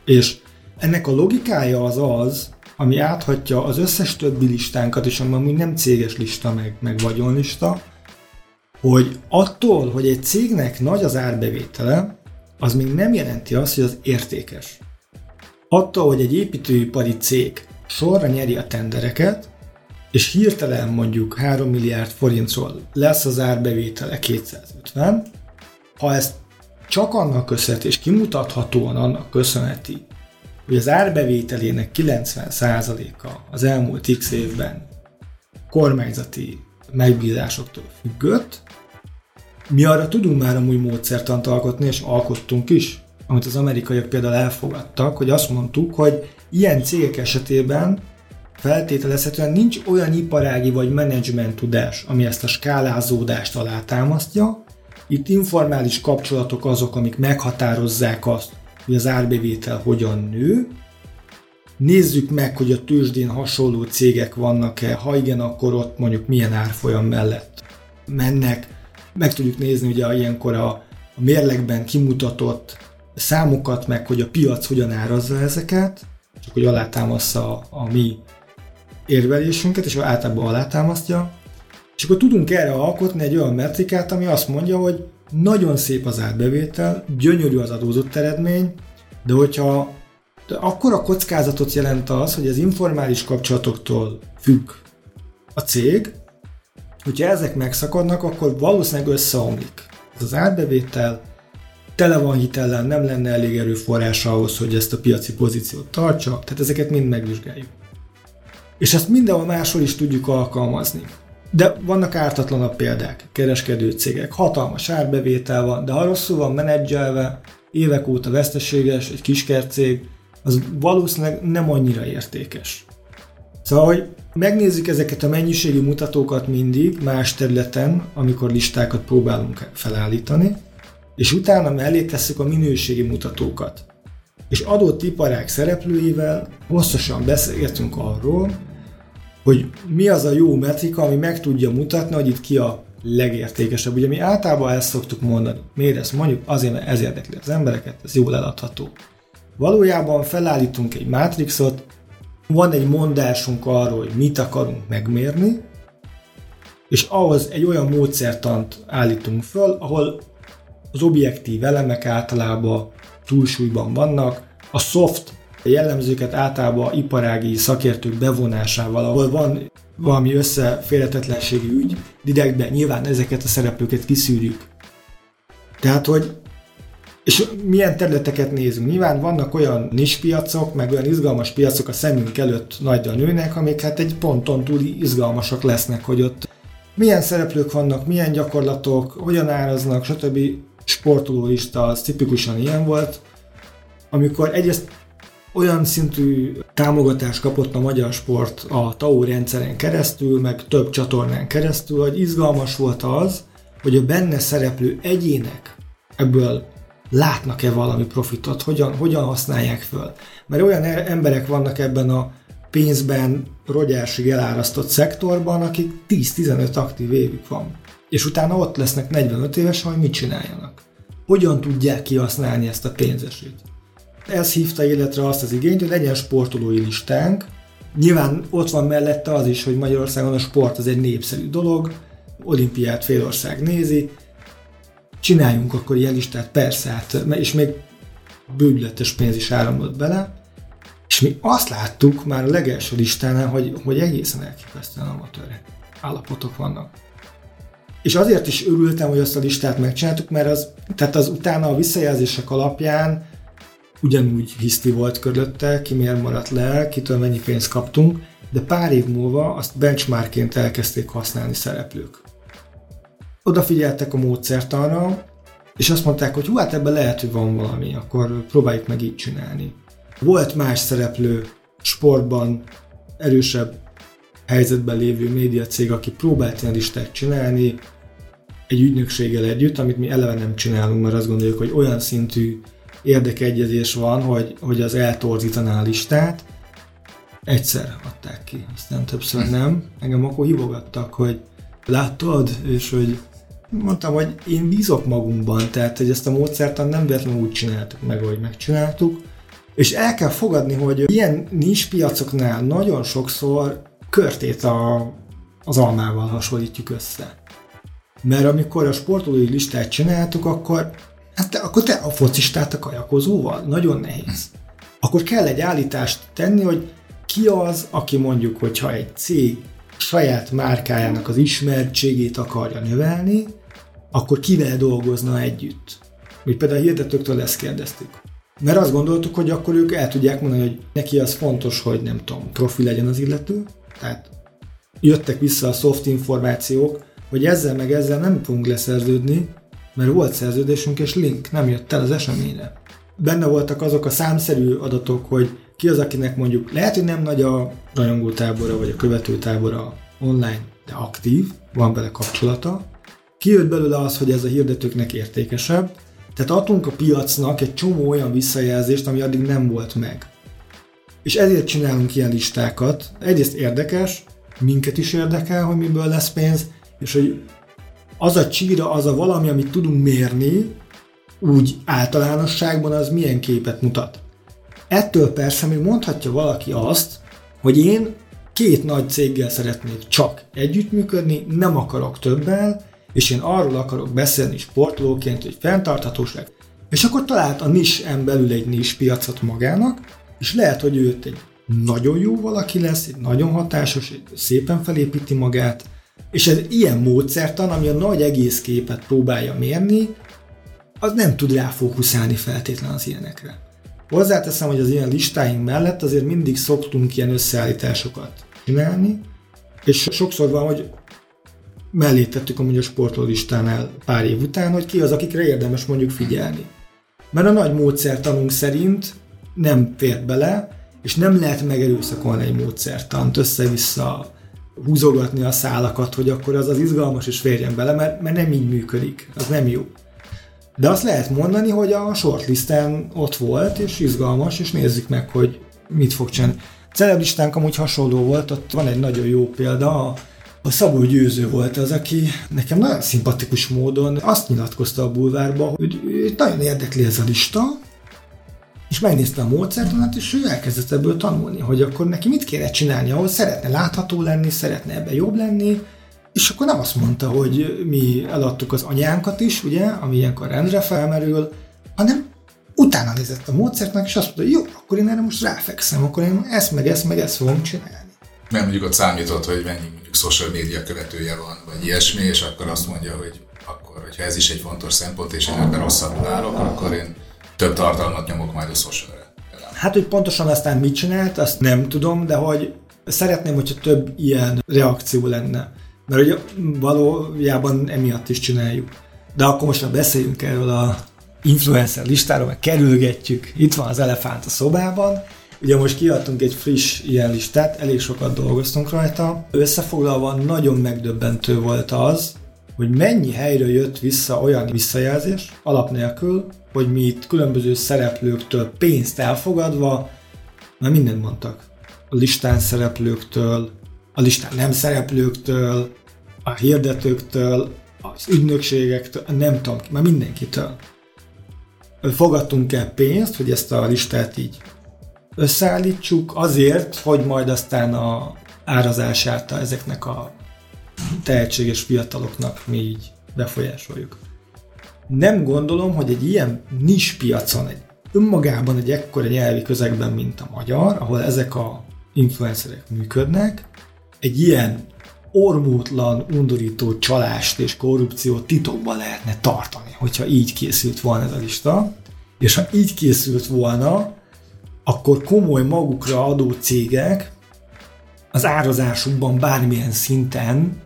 és ennek a logikája az az, ami áthatja az összes többi listánkat, és ami nem céges lista, meg, meg vagyonlista, hogy attól, hogy egy cégnek nagy az árbevétele, az még nem jelenti azt, hogy az értékes. Attól, hogy egy építőipari cég sorra nyeri a tendereket, és hirtelen mondjuk 3 milliárd forintról lesz az árbevétele 250, ha ezt csak annak köszönheti, és kimutathatóan annak köszönheti, hogy az árbevételének 90%-a az elmúlt x évben kormányzati megbízásoktól függött, mi arra tudunk már amúgy módszertant alkotni, és alkottunk is, amit az amerikaiak például elfogadtak, hogy azt mondtuk, hogy ilyen cégek esetében feltételezhetően nincs olyan iparági vagy menedzsment tudás, ami ezt a skálázódást alátámasztja. Itt informális kapcsolatok azok, amik meghatározzák azt, hogy az árbevétel hogyan nő. Nézzük meg, hogy a tőzsdén hasonló cégek vannak-e, ha igen, akkor ott mondjuk milyen árfolyam mellett mennek meg tudjuk nézni ugye ilyenkor a, a mérlegben kimutatott számokat, meg hogy a piac hogyan árazza ezeket, csak hogy alátámaszza a, a mi érvelésünket, és általában alátámasztja, és akkor tudunk erre alkotni egy olyan metrikát, ami azt mondja, hogy nagyon szép az átbevétel, gyönyörű az adózott eredmény, de hogyha de akkor a kockázatot jelent az, hogy az informális kapcsolatoktól függ a cég, Hogyha ezek megszakadnak, akkor valószínűleg összeomlik. Ez az átbevétel tele van hitellen, nem lenne elég erőforrás ahhoz, hogy ezt a piaci pozíciót tartsa, tehát ezeket mind megvizsgáljuk. És ezt mindenhol máshol is tudjuk alkalmazni. De vannak ártatlanabb példák, kereskedő cégek, hatalmas árbevétel van, de ha rosszul van menedzselve, évek óta veszteséges, egy kiskercég, az valószínűleg nem annyira értékes. Szóval, hogy megnézzük ezeket a mennyiségi mutatókat mindig más területen, amikor listákat próbálunk felállítani, és utána mellé tesszük a minőségi mutatókat. És adott iparág szereplőivel hosszasan beszélgetünk arról, hogy mi az a jó metrika, ami meg tudja mutatni, hogy itt ki a legértékesebb. Ugye mi általában ezt szoktuk mondani. Miért ezt mondjuk? Azért, mert ez érdekli az embereket, ez jól eladható. Valójában felállítunk egy mátrixot, van egy mondásunk arról, hogy mit akarunk megmérni, és ahhoz egy olyan módszertant állítunk föl, ahol az objektív elemek általában túlsúlyban vannak, a soft jellemzőket általában iparági szakértők bevonásával, ahol van valami összeférhetetlenségi ügy, direktben nyilván ezeket a szereplőket kiszűrjük. Tehát, hogy és milyen területeket nézünk? Nyilván vannak olyan nispiacok, meg olyan izgalmas piacok a szemünk előtt nagyra nőnek, amik hát egy ponton túl izgalmasak lesznek, hogy ott milyen szereplők vannak, milyen gyakorlatok, hogyan áraznak, stb. Sportolólista az tipikusan ilyen volt, amikor egyrészt olyan szintű támogatást kapott a magyar sport a TAO rendszeren keresztül, meg több csatornán keresztül, hogy izgalmas volt az, hogy a benne szereplő egyének ebből látnak-e valami profitot, hogyan, hogyan használják föl. Mert olyan e- emberek vannak ebben a pénzben rogyásig elárasztott szektorban, akik 10-15 aktív évük van. És utána ott lesznek 45 évesen, hogy mit csináljanak. Hogyan tudják kihasználni ezt a pénzesét. Ez hívta életre azt az igényt, hogy legyen sportolói listánk. Nyilván ott van mellette az is, hogy Magyarországon a sport az egy népszerű dolog, olimpiát félország nézi, csináljunk akkor ilyen listát, persze, hát, és még bőgületes pénz is áramlott bele, és mi azt láttuk már a legelső listánál, hogy, hogy egészen elképesztően amatőr állapotok vannak. És azért is örültem, hogy azt a listát megcsináltuk, mert az, tehát az utána a visszajelzések alapján ugyanúgy hiszti volt körülötte, ki miért maradt le, kitől mennyi pénzt kaptunk, de pár év múlva azt benchmarkként elkezdték használni szereplők. Odafigyeltek a módszertanra, és azt mondták, hogy hú, hát ebben lehet, hogy van valami, akkor próbáljuk meg így csinálni. Volt más szereplő sportban, erősebb helyzetben lévő médiacég, aki próbált ilyen listát csinálni, egy ügynökséggel együtt, amit mi eleve nem csinálunk, mert azt gondoljuk, hogy olyan szintű érdekegyezés van, hogy, hogy az eltorzítaná a listát. Egyszer adták ki, aztán többször nem. Engem akkor hívogattak, hogy láttad, és hogy mondtam, hogy én bízok magunkban, tehát hogy ezt a módszertan nem véletlenül úgy csináltuk meg, hogy megcsináltuk. És el kell fogadni, hogy ilyen nincs piacoknál nagyon sokszor körtét a, az almával hasonlítjuk össze. Mert amikor a sportolói listát csináltuk, akkor Hát te, akkor te a focistát a kajakozóval? Nagyon nehéz. Akkor kell egy állítást tenni, hogy ki az, aki mondjuk, hogyha egy cég saját márkájának az ismertségét akarja növelni, akkor kivel dolgozna együtt. Mi például a hirdetőktől ezt kérdeztük. Mert azt gondoltuk, hogy akkor ők el tudják mondani, hogy neki az fontos, hogy nem tudom, profi legyen az illető, tehát jöttek vissza a soft információk, hogy ezzel meg ezzel nem fogunk leszerződni, mert volt szerződésünk és link, nem jött el az eseményre. Benne voltak azok a számszerű adatok, hogy ki az, akinek mondjuk lehet, hogy nem nagy a rajongótábora vagy a követőtábora online, de aktív, van vele kapcsolata. Kijött belőle az, hogy ez a hirdetőknek értékesebb, tehát adtunk a piacnak egy csomó olyan visszajelzést, ami addig nem volt meg. És ezért csinálunk ilyen listákat. Egyrészt érdekes, minket is érdekel, hogy miből lesz pénz, és hogy az a csíra, az a valami, amit tudunk mérni, úgy általánosságban az milyen képet mutat. Ettől persze még mondhatja valaki azt, hogy én két nagy céggel szeretnék csak együttműködni, nem akarok többel, és én arról akarok beszélni sportolóként, hogy fenntarthatóság. És akkor talált a nis belül egy nis piacot magának, és lehet, hogy őt egy nagyon jó valaki lesz, egy nagyon hatásos, egy szépen felépíti magát, és ez ilyen módszertan, ami a nagy egész képet próbálja mérni, az nem tud rá fókuszálni feltétlen az ilyenekre. Hozzáteszem, hogy az ilyen listáink mellett azért mindig szoktunk ilyen összeállításokat csinálni, és sokszor van, hogy mellé tettük a a sportolistánál pár év után, hogy ki az, akikre érdemes mondjuk figyelni. Mert a nagy módszertanunk szerint nem fér bele, és nem lehet megerőszakolni egy módszertant össze-vissza húzogatni a szálakat, hogy akkor az az izgalmas és férjen bele, mert, mert nem így működik, az nem jó. De azt lehet mondani, hogy a shortlisten ott volt, és izgalmas, és nézzük meg, hogy mit fog csinálni. Celebristánk amúgy hasonló volt, ott van egy nagyon jó példa, a, a Szabó Győző volt az, aki nekem nagyon szimpatikus módon azt nyilatkozta a bulvárba, hogy nagyon érdekli ez a lista, és megnézte a módszertanát, és ő elkezdett ebből tanulni, hogy akkor neki mit kéne csinálni, ahol szeretne látható lenni, szeretne ebbe jobb lenni, és akkor nem azt mondta, hogy mi eladtuk az anyánkat is, ugye, ami ilyenkor rendre felmerül, hanem utána nézett a módszertnek, és azt mondta, hogy jó, akkor én erre most ráfekszem, akkor én ezt meg ezt meg ezt fogom csinálni. Mert mondjuk ott számított, hogy mennyi mondjuk social média követője van, vagy ilyesmi, és akkor azt mondja, hogy akkor, hogyha ez is egy fontos szempont, és én ebben rosszabbul állok, akkor én több tartalmat nyomok majd a socialre. Hát, hogy pontosan aztán mit csinált, azt nem tudom, de hogy szeretném, hogyha több ilyen reakció lenne. Mert ugye valójában emiatt is csináljuk. De akkor most már beszéljünk erről a influencer listáról, meg kerülgetjük. Itt van az elefánt a szobában. Ugye most kiadtunk egy friss ilyen listát, elég sokat dolgoztunk rajta. Összefoglalva nagyon megdöbbentő volt az, hogy mennyi helyről jött vissza olyan visszajelzés, alap nélkül, hogy mi itt különböző szereplőktől pénzt elfogadva, már mindent mondtak. A listán szereplőktől, a listán nem szereplőktől, a hirdetőktől, az ügynökségektől, nem tudom, már mindenkitől. Fogadtunk el pénzt, hogy ezt a listát így összeállítsuk, azért, hogy majd aztán a árazását ezeknek a tehetséges fiataloknak mi így befolyásoljuk. Nem gondolom, hogy egy ilyen nis piacon, egy önmagában egy ekkora nyelvi közegben, mint a magyar, ahol ezek a influencerek működnek, egy ilyen ormótlan, undorító csalást és korrupciót titokban lehetne tartani, hogyha így készült volna ez a lista. És ha így készült volna, akkor komoly magukra adó cégek az árazásukban bármilyen szinten,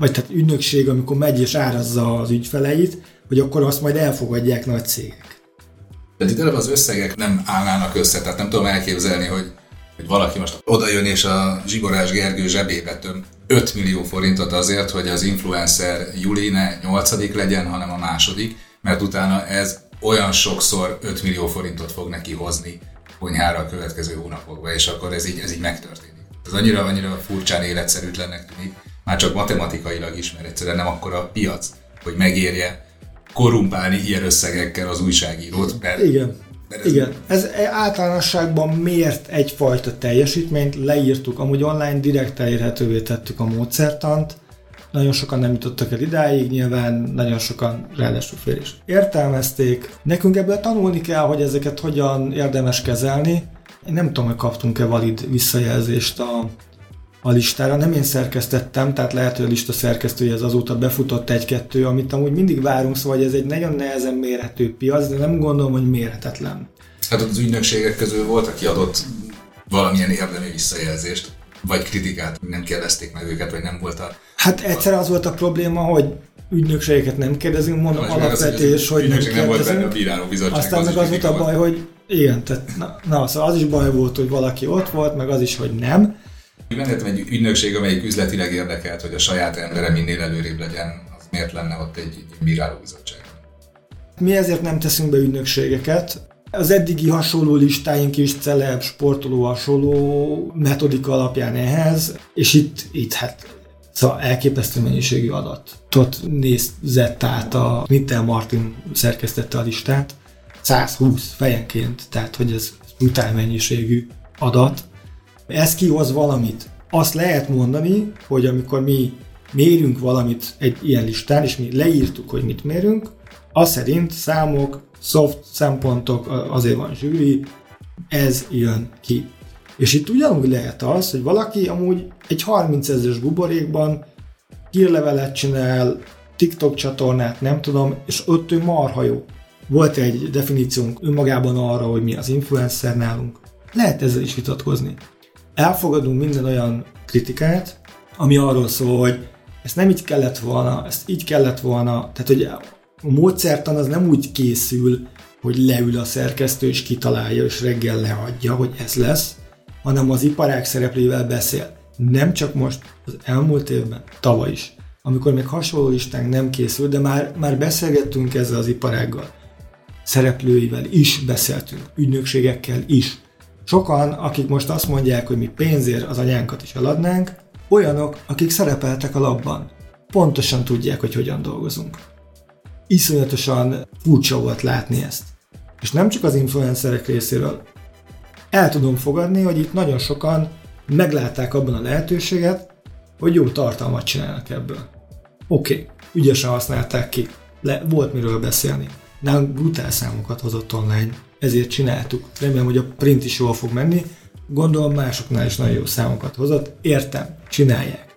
vagy tehát ügynökség, amikor megy és árazza az ügyfeleit, hogy akkor azt majd elfogadják nagy cégek. Tehát itt előbb az összegek nem állnának össze, tehát nem tudom elképzelni, hogy, hogy valaki most oda jön és a Zsigorás Gergő zsebébe töm 5 millió forintot azért, hogy az influencer Juli ne 8 legyen, hanem a második, mert utána ez olyan sokszor 5 millió forintot fog neki hozni konyhára a következő hónapokban, és akkor ez így, ez így megtörténik. Ez annyira, annyira furcsán életszerűtlennek tűnik, már csak matematikailag is, mert egyszerűen nem akkora a piac, hogy megérje korrumpálni ilyen összegekkel az újságírót. Mert, Igen. Mert ez Igen, ez általánosságban miért egyfajta teljesítményt leírtuk, amúgy online direkt elérhetővé tettük a módszertant, nagyon sokan nem jutottak el idáig, nyilván nagyon sokan ráadásul fél is értelmezték. Nekünk ebből tanulni kell, hogy ezeket hogyan érdemes kezelni. Én nem tudom, hogy kaptunk-e valid visszajelzést a, a listára. Nem én szerkesztettem, tehát lehet, hogy a lista szerkesztője ez azóta befutott egy-kettő, amit amúgy mindig várunk, szóval ez egy nagyon nehezen mérhető piac, de nem gondolom, hogy mérhetetlen. Hát az ügynökségek közül volt, aki adott valamilyen érdemi visszajelzést vagy kritikát, nem kérdezték meg őket, vagy nem volt a... Hát egyszer az volt a probléma, hogy ügynökségeket nem kérdezünk, mondom Most alapvetés, hogy nem kérdezünk. nem volt benne a bíráló bizottság. Aztán meg az volt a baj, hogy igen, tehát na, na, szóval az is baj volt, hogy valaki ott volt, meg az is, hogy nem. Vendettem egy ügynökség, amelyik üzletileg érdekelt, hogy a saját embere minél előrébb legyen, az miért lenne ott egy, egy bíráló bizottság? Mi ezért nem teszünk be ügynökségeket, az eddigi hasonló listáink is celeb, sportoló hasonló metodika alapján ehhez, és itt, itt hát Szóval elképesztő mennyiségű adat. Ott nézett át a Mittel Martin szerkesztette a listát, 120 fejenként, tehát hogy ez brutál mennyiségű adat. Ez kihoz valamit. Azt lehet mondani, hogy amikor mi mérünk valamit egy ilyen listán, és mi leírtuk, hogy mit mérünk, az szerint számok, soft szempontok, azért van zsűri, ez jön ki. És itt ugyanúgy lehet az, hogy valaki amúgy egy 30 ezeres buborékban hírlevelet csinál, TikTok csatornát, nem tudom, és ott ő marha jó. Volt egy definíciónk önmagában arra, hogy mi az influencer nálunk. Lehet ezzel is vitatkozni. Elfogadunk minden olyan kritikát, ami arról szól, hogy ezt nem így kellett volna, ezt így kellett volna, tehát hogy a módszertan az nem úgy készül, hogy leül a szerkesztő és kitalálja, és reggel leadja, hogy ez lesz, hanem az iparág szereplővel beszél. Nem csak most, az elmúlt évben, tavaly is. amikor még hasonló listánk nem készült, de már, már beszélgettünk ezzel az iparággal. Szereplőivel is beszéltünk, ügynökségekkel is. Sokan, akik most azt mondják, hogy mi pénzért az anyánkat is eladnánk, olyanok, akik szerepeltek a labban. Pontosan tudják, hogy hogyan dolgozunk. Iszonyatosan furcsa volt látni ezt. És nem csak az influencerek részéről. El tudom fogadni, hogy itt nagyon sokan meglátták abban a lehetőséget, hogy jó tartalmat csinálnak ebből. Oké, okay, ügyesen használták ki. Le, volt miről beszélni. Nálunk brutál számokat hozott online, ezért csináltuk. Remélem, hogy a print is jól fog menni. Gondolom másoknál is nagyon jó számokat hozott. Értem, csinálják.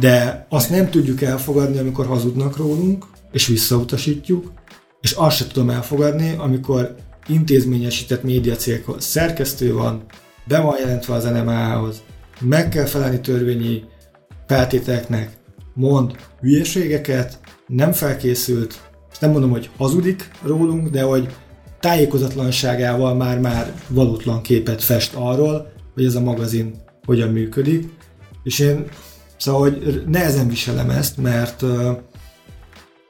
De azt nem tudjuk elfogadni, amikor hazudnak rólunk, és visszautasítjuk, és azt sem tudom elfogadni, amikor intézményesített médiacéghoz szerkesztő van, be van jelentve az NMA-hoz, meg kell felelni törvényi feltételeknek, mond hülyeségeket, nem felkészült, és nem mondom, hogy hazudik rólunk, de hogy tájékozatlanságával már-már valótlan képet fest arról, hogy ez a magazin hogyan működik, és én szóval, hogy nehezen viselem ezt, mert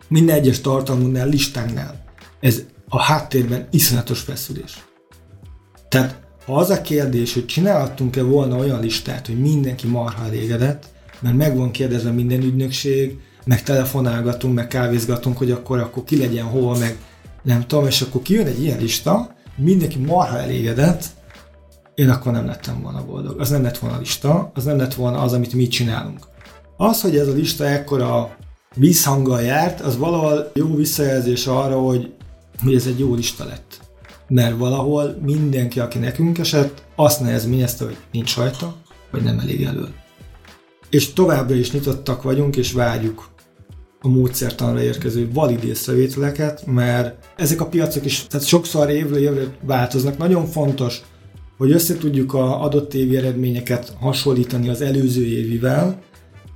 minden egyes tartalmunknál, listánknál ez a háttérben iszonyatos feszülés. Tehát ha az a kérdés, hogy csinálhattunk-e volna olyan listát, hogy mindenki marha elégedett, mert meg van kérdezve minden ügynökség, meg telefonálgatunk, meg kávézgatunk, hogy akkor, akkor ki legyen hova, meg nem tudom, és akkor kijön egy ilyen lista, mindenki marha elégedett, én akkor nem lettem volna boldog. Az nem lett volna lista, az nem lett volna az, amit mi csinálunk. Az, hogy ez a lista ekkora vízhanggal járt, az valahol jó visszajelzés arra, hogy, hogy ez egy jó lista lett. Mert valahol mindenki, aki nekünk esett, azt nehezményezte, hogy nincs rajta, vagy nem elég elő. És továbbra is nyitottak vagyunk, és várjuk a módszertanra érkező valid észrevételeket, mert ezek a piacok is tehát sokszor évről évre változnak. Nagyon fontos, hogy össze tudjuk a adott évi eredményeket hasonlítani az előző évivel,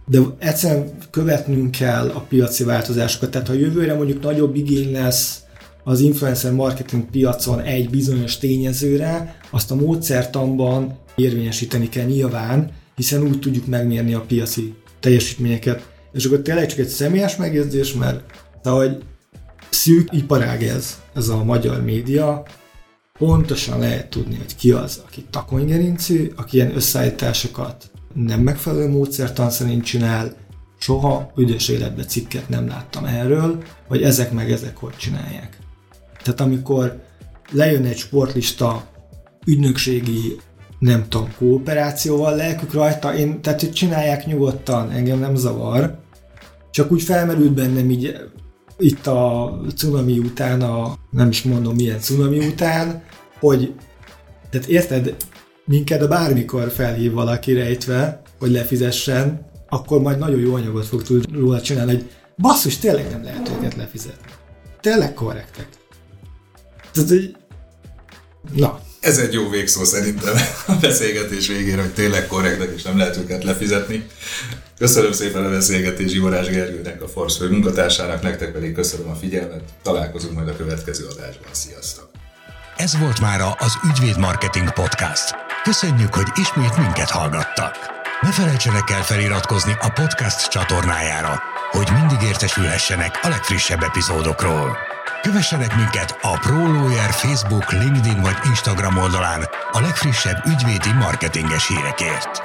de egyszerűen követnünk kell a piaci változásokat. Tehát ha jövőre mondjuk nagyobb igény lesz az influencer marketing piacon egy bizonyos tényezőre, azt a módszertanban érvényesíteni kell nyilván, hiszen úgy tudjuk megmérni a piaci teljesítményeket. És akkor tényleg csak egy személyes megjegyzés, mert hogy szűk iparág ez, ez a magyar média, pontosan lehet tudni, hogy ki az, aki takonygerincű, aki ilyen összeállításokat nem megfelelő módszertan szerint csinál, soha ügyes életbe cikket nem láttam erről, hogy ezek meg ezek hogy csinálják. Tehát amikor lejön egy sportlista ügynökségi nem tudom, kooperációval, lelkük rajta, én, tehát hogy csinálják nyugodtan, engem nem zavar, csak úgy felmerült bennem így itt a cunami után, a, nem is mondom milyen cunami után, hogy tehát érted, minket a bármikor felhív valaki rejtve, hogy lefizessen, akkor majd nagyon jó anyagot fog tudni róla csinálni, hogy basszus, tényleg nem lehet őket lefizetni. Tényleg korrektek. Tehát, hogy... Na. Ez egy jó végszó szerintem a beszélgetés végére, hogy tényleg korrektek, és nem lehet őket lefizetni. Köszönöm szépen a beszélgetés Ivorás Gergőnek, a Force fő munkatársának, nektek pedig köszönöm a figyelmet. Találkozunk majd a következő adásban. Sziasztok! Ez volt már az Ügyvéd Marketing Podcast. Köszönjük, hogy ismét minket hallgattak. Ne felejtsenek el feliratkozni a podcast csatornájára, hogy mindig értesülhessenek a legfrissebb epizódokról. Kövessenek minket a ProLawyer Facebook, LinkedIn vagy Instagram oldalán a legfrissebb ügyvédi marketinges hírekért.